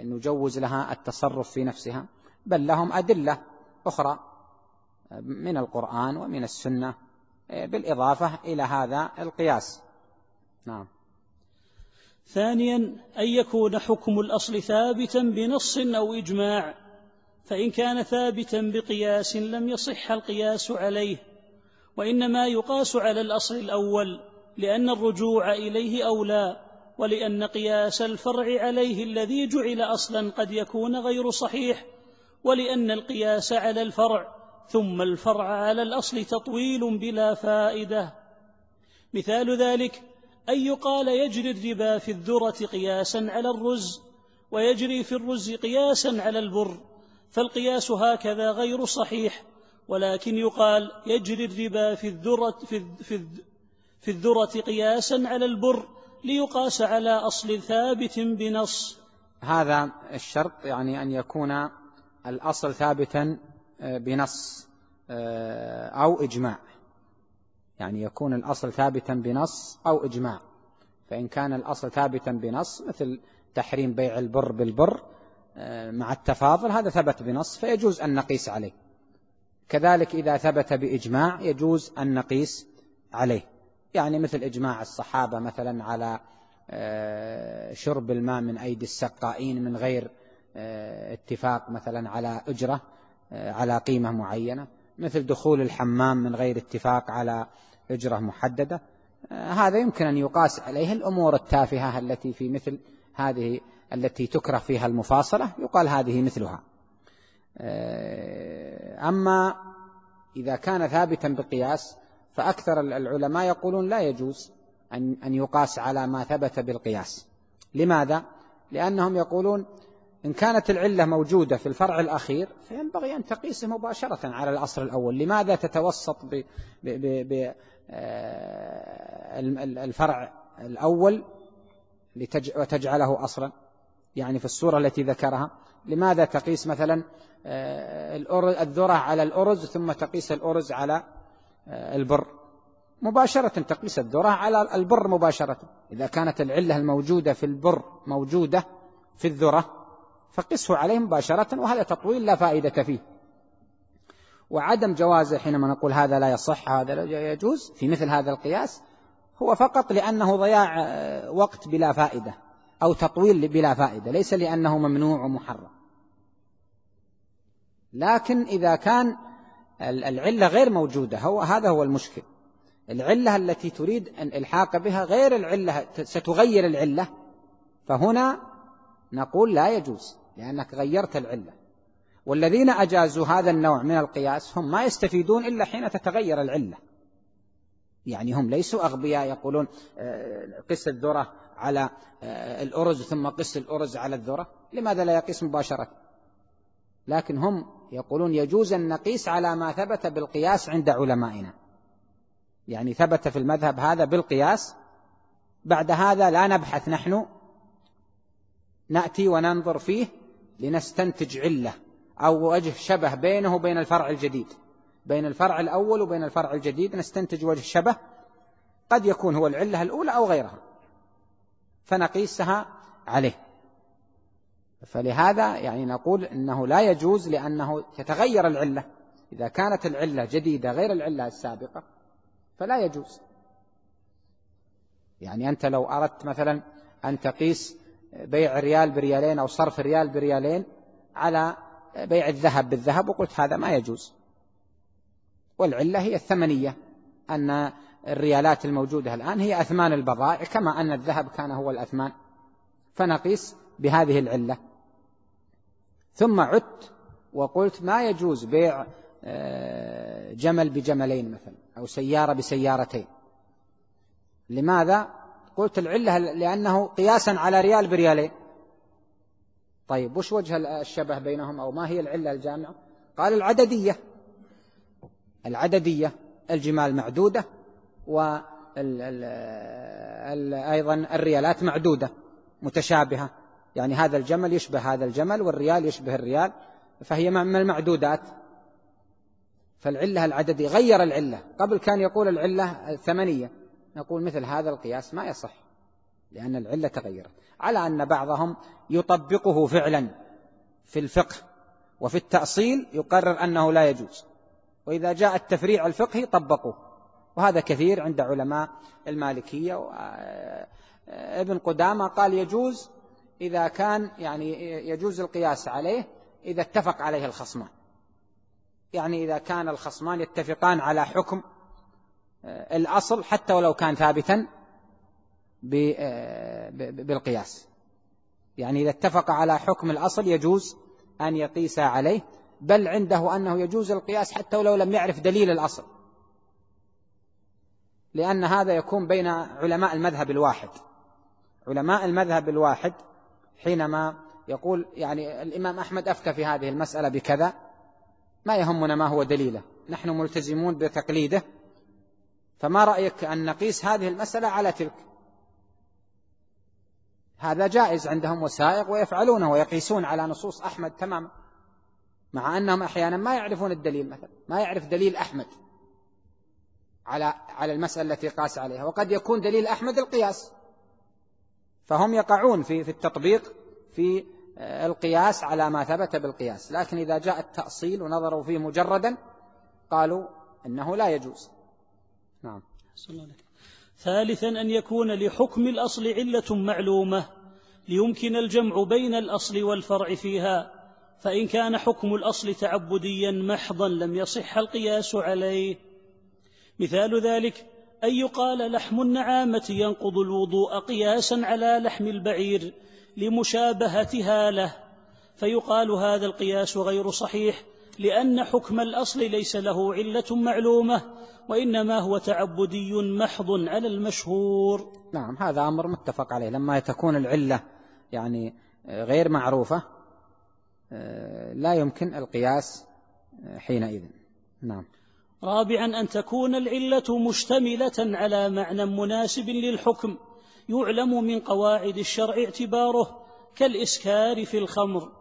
نجوز لها التصرف في نفسها بل لهم أدلة أخرى من القرآن ومن السنة بالإضافة إلى هذا القياس. نعم. ثانيا أن يكون حكم الأصل ثابتا بنص أو إجماع فإن كان ثابتا بقياس لم يصح القياس عليه. وإنما يقاس على الأصل الأول لأن الرجوع إليه أولى ولأن قياس الفرع عليه الذي جعل أصلا قد يكون غير صحيح ولأن القياس على الفرع ثم الفرع على الأصل تطويل بلا فائدة. مثال ذلك أن يقال يجري الربا في الذرة قياسا على الرز ويجري في الرز قياسا على البر فالقياس هكذا غير صحيح. ولكن يقال يجري الربا في الذرة في, في, الذرة قياسا على البر ليقاس على أصل ثابت بنص. هذا الشرط يعني أن يكون الأصل ثابتا آه، بنص آه، أو إجماع. يعني يكون الأصل ثابتا بنص أو إجماع. فإن كان الأصل ثابتا بنص مثل تحريم بيع البر بالبر آه، مع التفاضل هذا ثبت بنص فيجوز أن نقيس عليه. كذلك إذا ثبت بإجماع يجوز أن نقيس عليه. يعني مثل إجماع الصحابة مثلا على آه، شرب الماء من أيدي السقائين من غير آه، اتفاق مثلا على أجرة على قيمة معينة. مثل دخول الحمام من غير اتفاق على أجرة محددة. هذا يمكن أن يقاس عليه الأمور التافهة التي في مثل هذه التي تكره فيها المفاصلة. يقال هذه مثلها. أما إذا كان ثابتا بقياس فأكثر العلماء يقولون لا يجوز أن يقاس على ما ثبت بالقياس. لماذا؟ لأنهم يقولون إن كانت العلة موجودة في الفرع الأخير فينبغي أن تقيسه مباشرة على الأصل الأول. لماذا تتوسط بالفرع آه، الأول وتجعله أصلا؟ يعني في الصورة التي ذكرها لماذا تقيس مثلا آه، الذرة على الأرز ثم تقيس الأرز على آه، البر؟ مباشرة تقيس الذرة على البر مباشرة. إذا كانت العلة الموجودة في البر موجودة في الذرة فقسه عليه مباشرة وهذا تطويل لا فائدة فيه. وعدم جوازه حينما نقول هذا لا يصح هذا لا يجوز في مثل هذا القياس هو فقط لأنه ضياع آه، وقت بلا فائدة. أو تطويل بلا فائدة ليس لأنه ممنوع ومحرم. لكن إذا كان العلة غير موجودة هو هذا هو المشكل. العلة التي تريد أن الحاق بها غير العلة ستغير العلة فهنا نقول لا يجوز لأنك غيرت العلة. والذين أجازوا هذا النوع من القياس هم ما يستفيدون إلا حين تتغير العلة. يعني هم ليسوا أغبياء يقولون آه، قس الذرة على آه، الأرز ثم قس الأرز على الذرة لماذا لا يقيس مباشرة؟ لكن هم يقولون يجوز أن نقيس على ما ثبت بالقياس عند علمائنا. يعني ثبت في المذهب هذا بالقياس بعد هذا لا نبحث نحن نأتي وننظر فيه لنستنتج علة أو وجه شبه بينه وبين الفرع الجديد. بين الفرع الأول وبين الفرع الجديد نستنتج وجه شبه قد يكون هو العلة الأولى أو غيرها. فنقيسها عليه. فلهذا يعني نقول إنه لا يجوز لأنه تتغير العلة. إذا كانت العلة جديدة غير العلة السابقة فلا يجوز. يعني أنت لو أردت مثلا أن تقيس بيع ريال بريالين أو صرف ريال بريالين على بيع الذهب بالذهب وقلت هذا ما يجوز. والعلة هي الثمنية أن الريالات الموجودة الآن هي أثمان البضائع كما أن الذهب كان هو الأثمان. فنقيس بهذه العلة. ثم عدت وقلت ما يجوز بيع آه، جمل بجملين مثلا أو سيارة بسيارتين. لماذا؟ قلت العلة لأنه قياسا على ريال بريالين. طيب وش وجه الشبه بينهم؟ أو ما هي العلة الجامعة؟ قال العددية. العددية الجمال معدودة وأيضا الريالات معدودة متشابهة يعني هذا الجمل يشبه هذا الجمل والريال يشبه الريال فهي من المعدودات فالعلة العددية غير العلة قبل كان يقول العلة الثمنية نقول مثل هذا القياس ما يصح لأن العلة تغيرت على أن بعضهم يطبقه فعلا في الفقه وفي التأصيل يقرر أنه لا يجوز وإذا جاء التفريع الفقهي طبقوه وهذا كثير عند علماء المالكية. ابن قدامة قال يجوز إذا كان يعني يجوز القياس عليه إذا اتفق عليه الخصمان. يعني إذا كان الخصمان يتفقان على حكم آه، الأصل حتى ولو كان ثابتا آه، بالقياس. يعني إذا اتفق على حكم الأصل يجوز أن يقيس عليه بل عنده أنه يجوز القياس حتى ولو لم يعرف دليل الأصل. لأن هذا يكون بين علماء المذهب الواحد. علماء المذهب الواحد حينما يقول يعني الإمام أحمد أفتى في هذه المسألة بكذا ما يهمنا ما هو دليله. نحن ملتزمون بتقليده. فما رأيك أن نقيس هذه المسألة على تلك؟ هذا جائز عندهم وسائق ويفعلونه ويقيسون على نصوص أحمد تماما مع أنهم أحيانا ما يعرفون الدليل مثلا ما يعرف دليل أحمد. على على المسألة التي قاس عليها. وقد يكون دليل أحمد القياس. فهم يقعون في في التطبيق في القياس على ما ثبت بالقياس. لكن إذا جاء التأصيل ونظروا فيه مجردا قالوا إنه لا يجوز. نعم. ثالثا أن يكون لحكم الأصل علة معلومة ليمكن الجمع بين الأصل والفرع فيها. فإن كان حكم الأصل تعبديا محضا لم يصح القياس عليه. مثال ذلك أن يقال لحم النعامة ينقض الوضوء قياسا على لحم البعير لمشابهتها له فيقال هذا القياس غير صحيح لأن حكم الأصل ليس له علة معلومة وإنما هو تعبدي محض على المشهور. نعم هذا أمر متفق عليه لما تكون العلة يعني غير معروفة لا يمكن القياس حينئذ. نعم. رابعا أن تكون العلة مشتملة على معنى مناسب للحكم يعلم من قواعد الشرع اعتباره كالإسكار في الخمر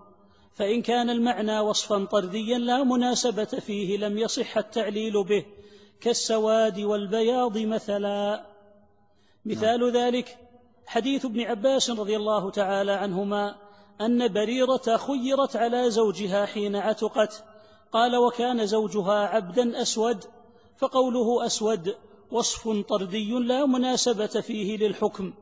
فإن كان المعنى وصفا طرديا لا مناسبة فيه لم يصح التعليل به كالسواد والبياض مثلا. مثال ذلك حديث ابن عباس رضي الله تعالى عنهما أن بريرة خيرت على زوجها حين عتقت قال وكان زوجها عبدا أسود فقوله أسود وصف طردي لا مناسبة فيه للحكم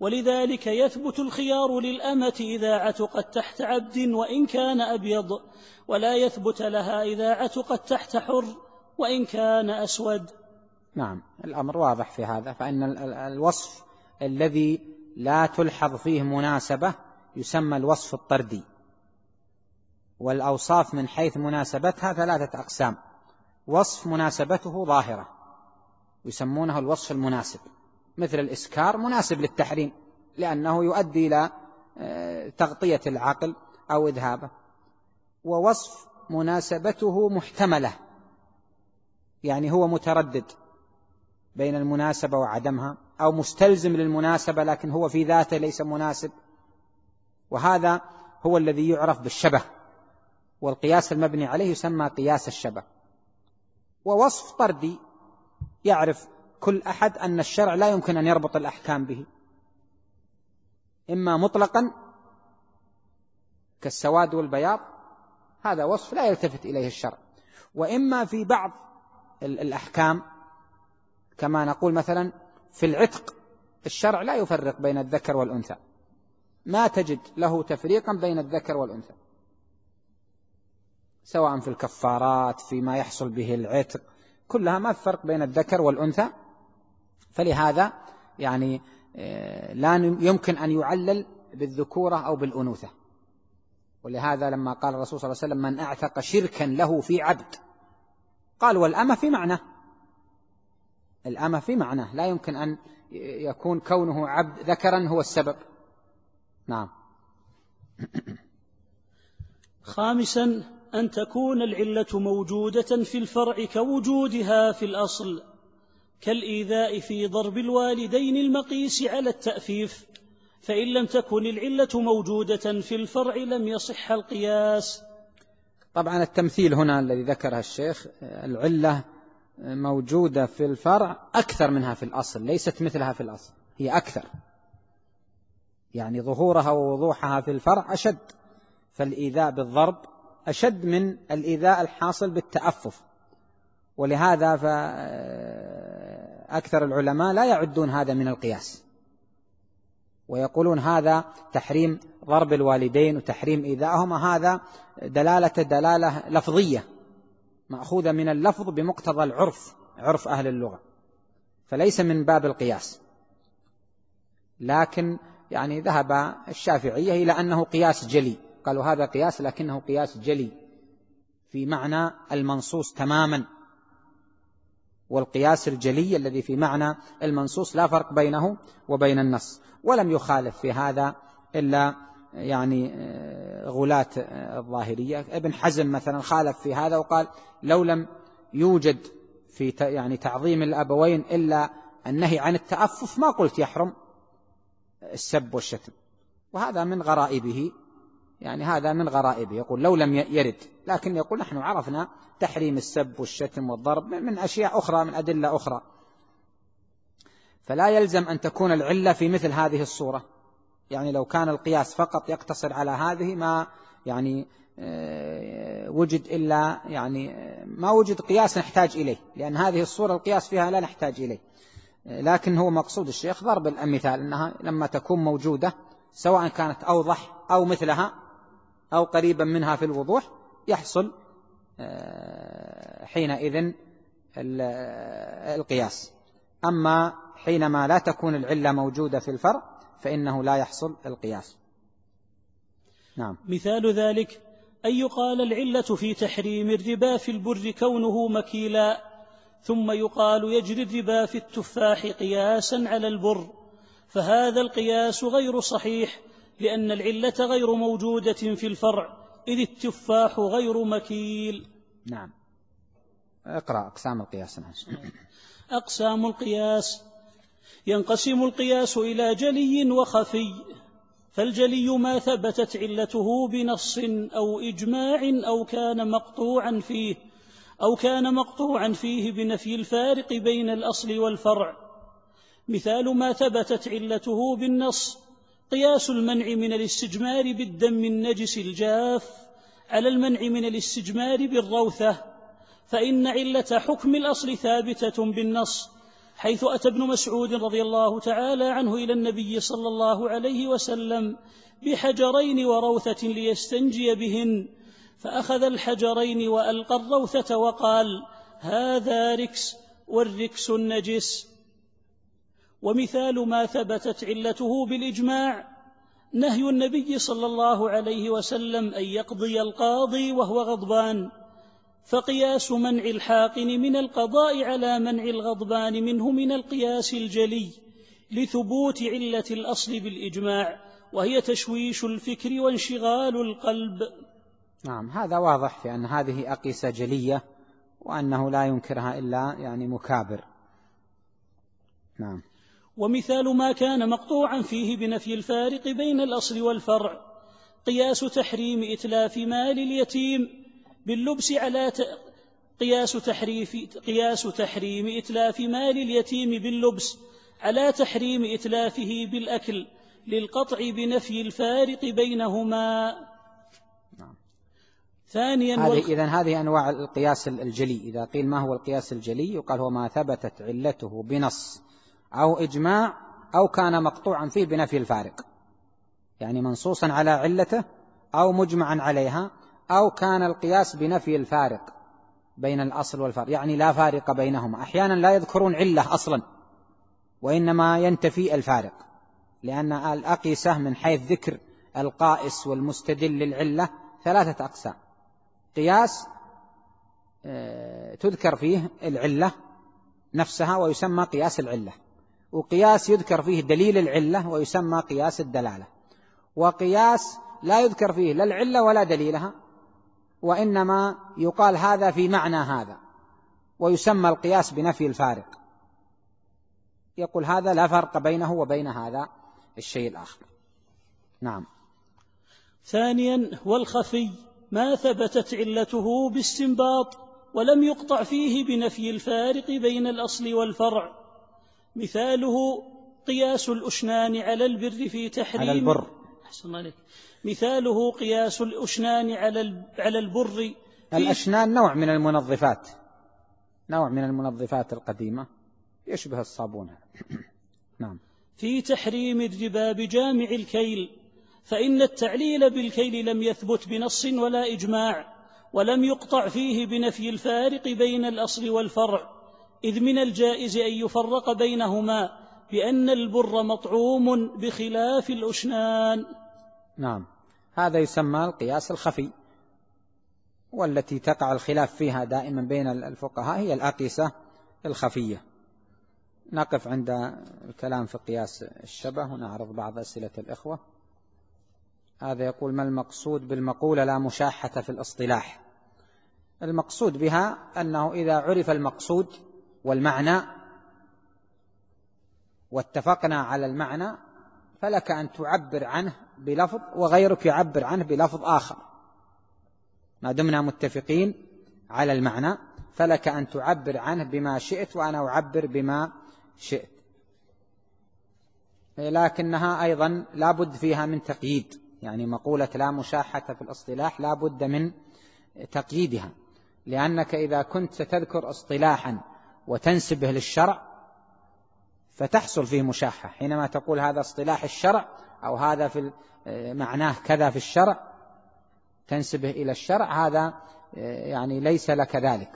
ولذلك يثبت الخيار للأمة إذا عتقت تحت عبد وإن كان أبيض ولا يثبت لها إذا عتقت تحت حر وإن كان أسود. نعم الأمر واضح في هذا فإن الوصف الذي لا تلحظ فيه مناسبة يسمى الوصف الطردي. والأوصاف من حيث مناسبتها ثلاثة أقسام. وصف مناسبته ظاهرة يسمونه الوصف المناسب مثل الإسكار مناسب للتحريم لأنه يؤدي إلى آه، تغطية العقل أو إذهابه. ووصف مناسبته محتملة يعني هو متردد بين المناسبة وعدمها أو مستلزم للمناسبة لكن هو في ذاته ليس مناسب. وهذا هو الذي يعرف بالشبه. والقياس المبني عليه يسمى قياس الشبه ووصف طردي يعرف كل أحد أن الشرع لا يمكن أن يربط الأحكام به. إما مطلقا كالسواد والبياض هذا وصف لا يلتفت إليه الشرع. وإما في بعض الأحكام كما نقول مثلا في العتق الشرع لا يفرق بين الذكر والأنثى. ما تجد له تفريقا بين الذكر والأنثى. سواء في الكفارات فيما يحصل به العتق كلها ما فرق بين الذكر والأنثى. فلهذا يعني آه، لا يمكن أن يعلل بالذكورة أو بالأنوثة. ولهذا لما قال الرسول صلى الله عليه وسلم من أعتق شركا له في عبد. قال والأمة في معنى. الأمة في معنى. لا يمكن أن يكون كونه عبد ذكرا هو السبب. نعم. خامسا أن تكون العلة موجودة في الفرع كوجودها في الأصل كالإيذاء في ضرب الوالدين المقيس على التأفيف فإن لم تكن العلة موجودة في الفرع لم يصح القياس. طبعا التمثيل هنا الذي ذكره الشيخ العلة موجودة في الفرع أكثر منها في الأصل ليست مثلها في الأصل هي أكثر. يعني ظهورها ووضوحها في الفرع أشد فالإيذاء بالضرب أشد من الإيذاء الحاصل بالتأفف. ولهذا فأكثر العلماء لا يعدون هذا من القياس. ويقولون هذا تحريم ضرب الوالدين وتحريم إيذائهما هذا دلالة دلالة لفظية مأخوذة من اللفظ بمقتضى العرف عرف أهل اللغة. فليس من باب القياس. لكن يعني ذهب الشافعية إلى أنه قياس جلي. قالوا هذا قياس لكنه قياس جلي في معنى المنصوص تماما. والقياس الجلي الذي في معنى المنصوص لا فرق بينه وبين النص ولم يخالف في هذا إلا يعني آه، غلاة آه، الظاهرية. ابن حزم مثلا خالف في هذا وقال لو لم يوجد في يعني تعظيم الأبوين إلا النهي عن التأفف ما قلت يحرم السب والشتم. وهذا من غرائبه. يعني هذا من غرائبه. يقول لو لم يرد. لكن يقول نحن عرفنا تحريم السب والشتم والضرب من أشياء أخرى من أدلة أخرى. فلا يلزم أن تكون العلة في مثل هذه الصورة. يعني لو كان القياس فقط يقتصر على هذه ما يعني آه، وجد إلا يعني آه، ما وجد قياس نحتاج إليه. لأن هذه الصورة القياس فيها لا نحتاج إليه. لكن هو مقصود الشيخ ضرب الأمثال أنها لما تكون موجودة سواء كانت أوضح أو مثلها أو قريبا منها في الوضوح يحصل حينئذ القياس. أما حينما لا تكون العلة موجودة في الفرع فإنه لا يحصل القياس. نعم. مثال ذلك أن يقال العلة في تحريم الربا في البر كونه مكيلا ثم يقال يجري الربا في التفاح قياسا على البر فهذا القياس غير صحيح لأن العلة غير موجودة في الفرع إذ التفاح غير مكيل. نعم. اقرأ أقسام القياس أقسام القياس. ينقسم القياس إلى جلي وخفي فالجلي ما ثبتت علته بنص أو إجماع أو كان مقطوعا فيه أو كان مقطوعا فيه بنفي الفارق بين الأصل والفرع. مثال ما ثبتت علته بالنص قياس المنع من الاستجمار بالدم النجس الجاف على المنع من الاستجمار بالروثة فإن علة حكم الأصل ثابتة بالنص حيث أتى ابن مسعود رضي الله تعالى عنه إلى النبي صلى الله عليه وسلم بحجرين وروثة ليستنجي بهن فأخذ الحجرين وألقى الروثة وقال هذا ركس والركس النجس ومثال ما ثبتت علته بالإجماع نهي النبي صلى الله عليه وسلم أن يقضي القاضي وهو غضبان فقياس منع الحاقن من القضاء على منع الغضبان منه من القياس الجلي لثبوت علة الأصل بالإجماع وهي تشويش الفكر وانشغال القلب. نعم هذا واضح في أن هذه أقيسة جلية وأنه لا ينكرها إلا يعني مكابر. نعم. ومثال ما كان مقطوعا فيه بنفي الفارق بين الأصل والفرع. قياس تحريم إتلاف مال اليتيم باللبس على قياس تحريف قياس تحريم إتلاف مال اليتيم باللبس على تحريم إتلافه بالأكل للقطع بنفي الفارق بينهما. نعم. ثانيا هذه والخ... إذن هذه أنواع القياس الجلي. إذا قيل ما هو القياس الجلي يقال هو ما ثبتت علته بنص. أو إجماع أو كان مقطوعا فيه بنفي الفارق. يعني منصوصا على علته أو مجمعا عليها أو كان القياس بنفي الفارق بين الأصل والفرق يعني لا فارق بينهما. أحيانا لا يذكرون علة أصلا وإنما ينتفي الفارق لأن الأقيسة من حيث ذكر القائس والمستدل للعلة ثلاثة أقسام. قياس آه، تذكر فيه العلة نفسها ويسمى قياس العلة. وقياس يذكر فيه دليل العلة ويسمى قياس الدلالة. وقياس لا يذكر فيه لا العلة ولا دليلها وإنما يقال هذا في معنى هذا ويسمى القياس بنفي الفارق. يقول هذا لا فرق بينه وبين هذا الشيء الآخر. نعم. ثانيا والخفي ما ثبتت علته باستنباط ولم يقطع فيه بنفي الفارق بين الأصل والفرع. مثاله قياس الأشنان على البر في تحريم على البر. أحسن عليك. مثاله قياس الأشنان على على البر الأشنان نوع من المنظفات نوع من المنظفات القديمة يشبه الصابون. نعم. في تحريم الربا بجامع الكيل فإن التعليل بالكيل لم يثبت بنص ولا إجماع ولم يقطع فيه بنفي الفارق بين الأصل والفرع. إذ من الجائز أن يفرق بينهما بأن البر مطعوم بخلاف الأشنان نعم. هذا يسمى القياس الخفي والتي تقع الخلاف فيها دائما بين الفقهاء هي الأقيسة الخفية. نقف عند الكلام في قياس الشبه ونعرض بعض أسئلة الإخوة. هذا يقول ما المقصود بالمقولة لا مشاحة في الاصطلاح؟ المقصود بها أنه إذا عرف المقصود والمعنى واتفقنا على المعنى فلك أن تعبر عنه بلفظ وغيرك يعبر عنه بلفظ آخر. ما دمنا متفقين على المعنى فلك أن تعبر عنه بما شئت وأنا أعبر بما شئت. لكنها أيضا لا بد فيها من تقييد يعني مقولة لا مشاحة في الاصطلاح لا بد من تقييدها لأنك إذا كنت ستذكر اصطلاحا وتنسبه للشرع فتحصل فيه مشاحة. حينما تقول هذا اصطلاح الشرع أو هذا في معناه كذا في الشرع تنسبه إلى الشرع هذا يعني ليس لك ذلك.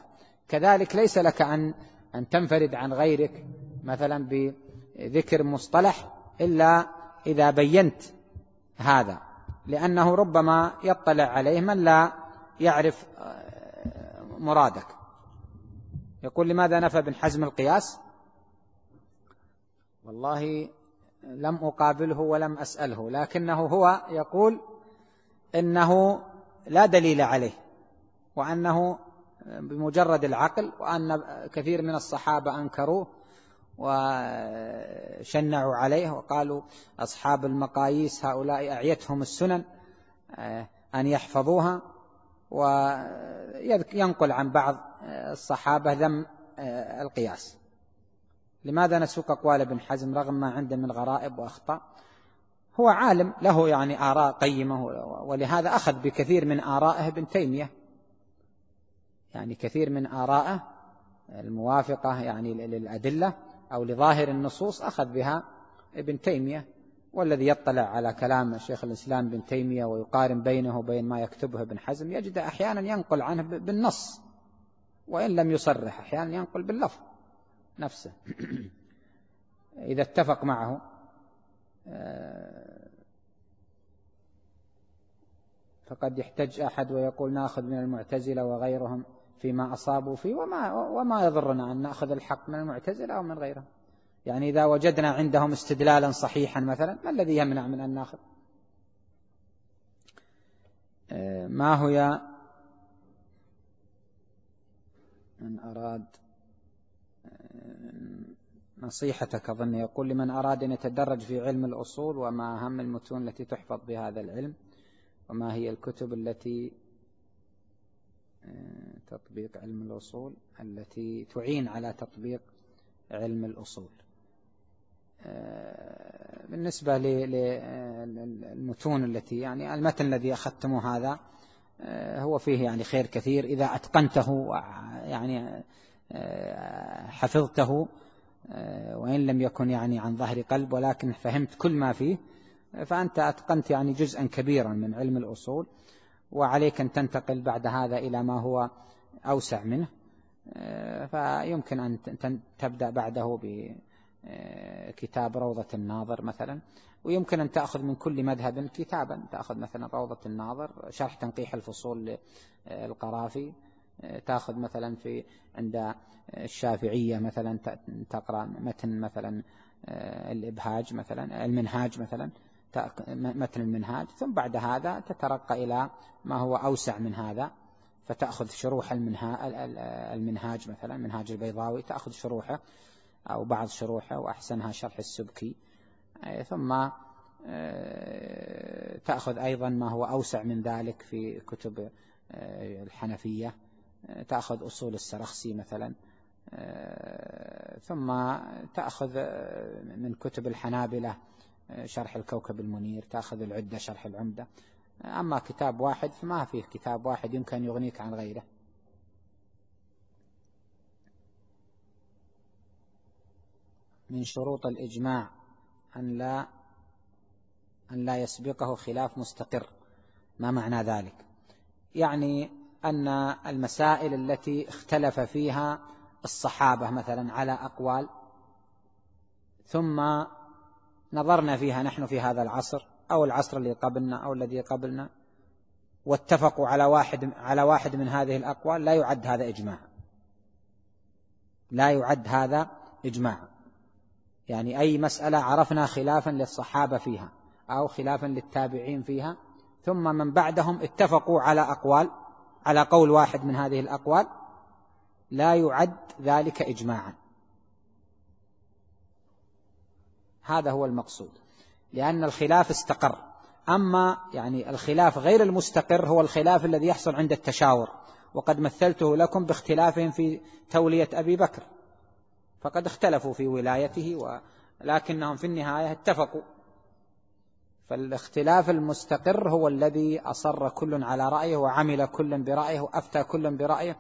كذلك ليس لك أن أن تنفرد عن غيرك مثلا بذكر مصطلح إلا إذا بينت هذا لأنه ربما يطلع عليه من لا يعرف مرادك. يقول لماذا نفى ابن حزم القياس؟ والله لم أقابله ولم أسأله لكنه هو يقول إنه لا دليل عليه وأنه بمجرد العقل وأن كثير من الصحابة أنكروه وشنعوا عليه وقالوا أصحاب المقاييس هؤلاء أعيتهم السنن آه، أن يحفظوها وينقل عن بعض الصحابة ذم آه، القياس. لماذا نسوق أقوال ابن حزم رغم ما عنده من غرائب وأخطاء؟ هو عالم له يعني آراء قيمة ولهذا أخذ بكثير من آرائه ابن تيمية. يعني كثير من آرائه الموافقة يعني للأدلة أو لظاهر النصوص أخذ بها ابن تيمية. والذي يطلع على كلام شيخ الإسلام ابن تيمية ويقارن بينه وبين ما يكتبه ابن حزم يجد أحيانا ينقل عنه بالنص. وإن لم يصرح أحيانا ينقل باللفظ نفسه. إذا اتفق معه آه، فقد يحتج أحد ويقول نأخذ من المعتزلة وغيرهم فيما أصابوا فيه وما, وما يضرنا أن نأخذ الحق من المعتزلة أو من غيرهم. يعني إذا وجدنا عندهم استدلالا صحيحا مثلا ما الذي يمنع من أن نأخذ؟ آه، ما هي من أراد آه، نصيحتك أظن يقول لمن أراد أن يتدرج في علم الأصول وما أهم المتون التي تحفظ بهذا العلم وما هي الكتب التي آه، تطبيق علم الأصول التي تعين على تطبيق علم الأصول. آه، بالنسبة للمتون التي يعني المتن الذي أخذتمه هذا هو فيه يعني خير كثير. إذا أتقنته يعني حفظته وإن لم يكن يعني عن ظهر قلب ولكن فهمت كل ما فيه فأنت أتقنت يعني جزءا كبيرا من علم الأصول وعليك أن تنتقل بعد هذا إلى ما هو أوسع منه. فيمكن أن تبدأ بعده بكتاب روضة الناظر مثلا. ويمكن أن تأخذ من كل مذهب كتابا. تأخذ مثلا روضة الناظر شرح تنقيح الفصول للقرافي. تأخذ مثلا في عند الشافعية مثلا تقرأ متن مثلا الإبهاج مثلا المنهاج مثلا. متن المنهاج. ثم بعد هذا تترقى إلى ما هو أوسع من هذا. فتأخذ شروح المنهاج مثلا منهاج البيضاوي. تأخذ شروحه. أو بعض شروحه وأحسنها شرح السبكي. ثم تأخذ أيضا ما هو أوسع من ذلك في كتب الحنفية. تأخذ أصول السرخسي مثلا. ثم تأخذ من كتب الحنابلة شرح الكوكب المنير. تأخذ العدة شرح العمدة. أما كتاب واحد فما فيه كتاب واحد يمكن يغنيك عن غيره. من شروط الإجماع أن لا أن لا يسبقه خلاف مستقر. ما معنى ذلك؟ يعني أن المسائل التي اختلف فيها الصحابة مثلا على أقوال ثم نظرنا فيها نحن في هذا العصر أو العصر اللي قبلنا أو الذي قبلنا واتفقوا على واحد على واحد من هذه الأقوال لا يعد هذا إجماع. لا يعد هذا إجماع. يعني أي مسألة عرفنا خلافا للصحابة فيها أو خلافا للتابعين فيها. ثم من بعدهم اتفقوا على أقوال على قول واحد من هذه الأقوال لا يعد ذلك إجماعا. هذا هو المقصود لأن الخلاف استقر. أما يعني الخلاف غير المستقر هو الخلاف الذي يحصل عند التشاور وقد مثلته لكم باختلافهم في تولية أبي بكر. فقد اختلفوا في ولايته ولكنهم في النهاية اتفقوا. فالاختلاف المستقر هو الذي أصر كل على رأيه وعمل كل برأيه وأفتى كل برأيه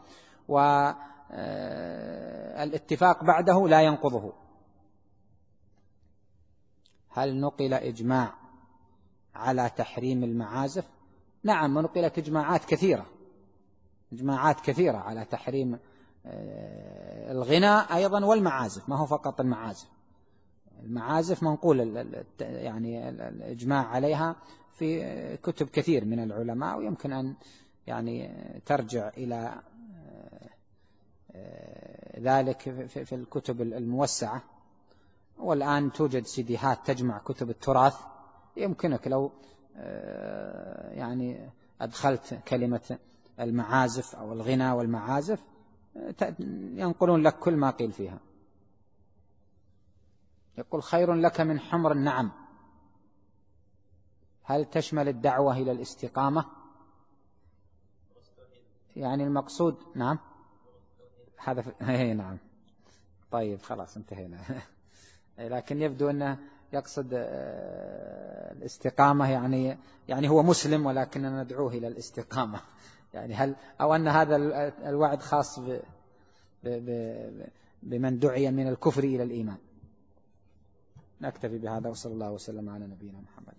والاتفاق بعده لا ينقضه. هل نقل إجماع على تحريم المعازف؟ نعم نقلت إجماعات كثيرة. إجماعات كثيرة على تحريم آه، الغناء أيضا والمعازف ما هو فقط المعازف. المعازف منقول يعني الإجماع عليها في كتب كثير من العلماء ويمكن أن يعني ترجع إلى آه، ذلك في الكتب الموسعة. والآن توجد سيديهات تجمع كتب التراث. يمكنك لو آه، يعني أدخلت كلمة المعازف أو الغنى والمعازف ينقلون لك كل ما قيل فيها. يقول خير لك من حمر النعم. هل تشمل الدعوة إلى الاستقامة؟ يعني المقصود نعم. هذا اي نعم. طيب خلاص انتهينا. لكن يبدو أنه يقصد آه، الاستقامة يعني يعني هو مسلم ولكننا ندعوه إلى الاستقامة. يعني هل أو أن هذا الوعد خاص ب بمن دعي من الكفر إلى الإيمان. نكتفي بهذا وصلى الله وسلم على نبينا محمد.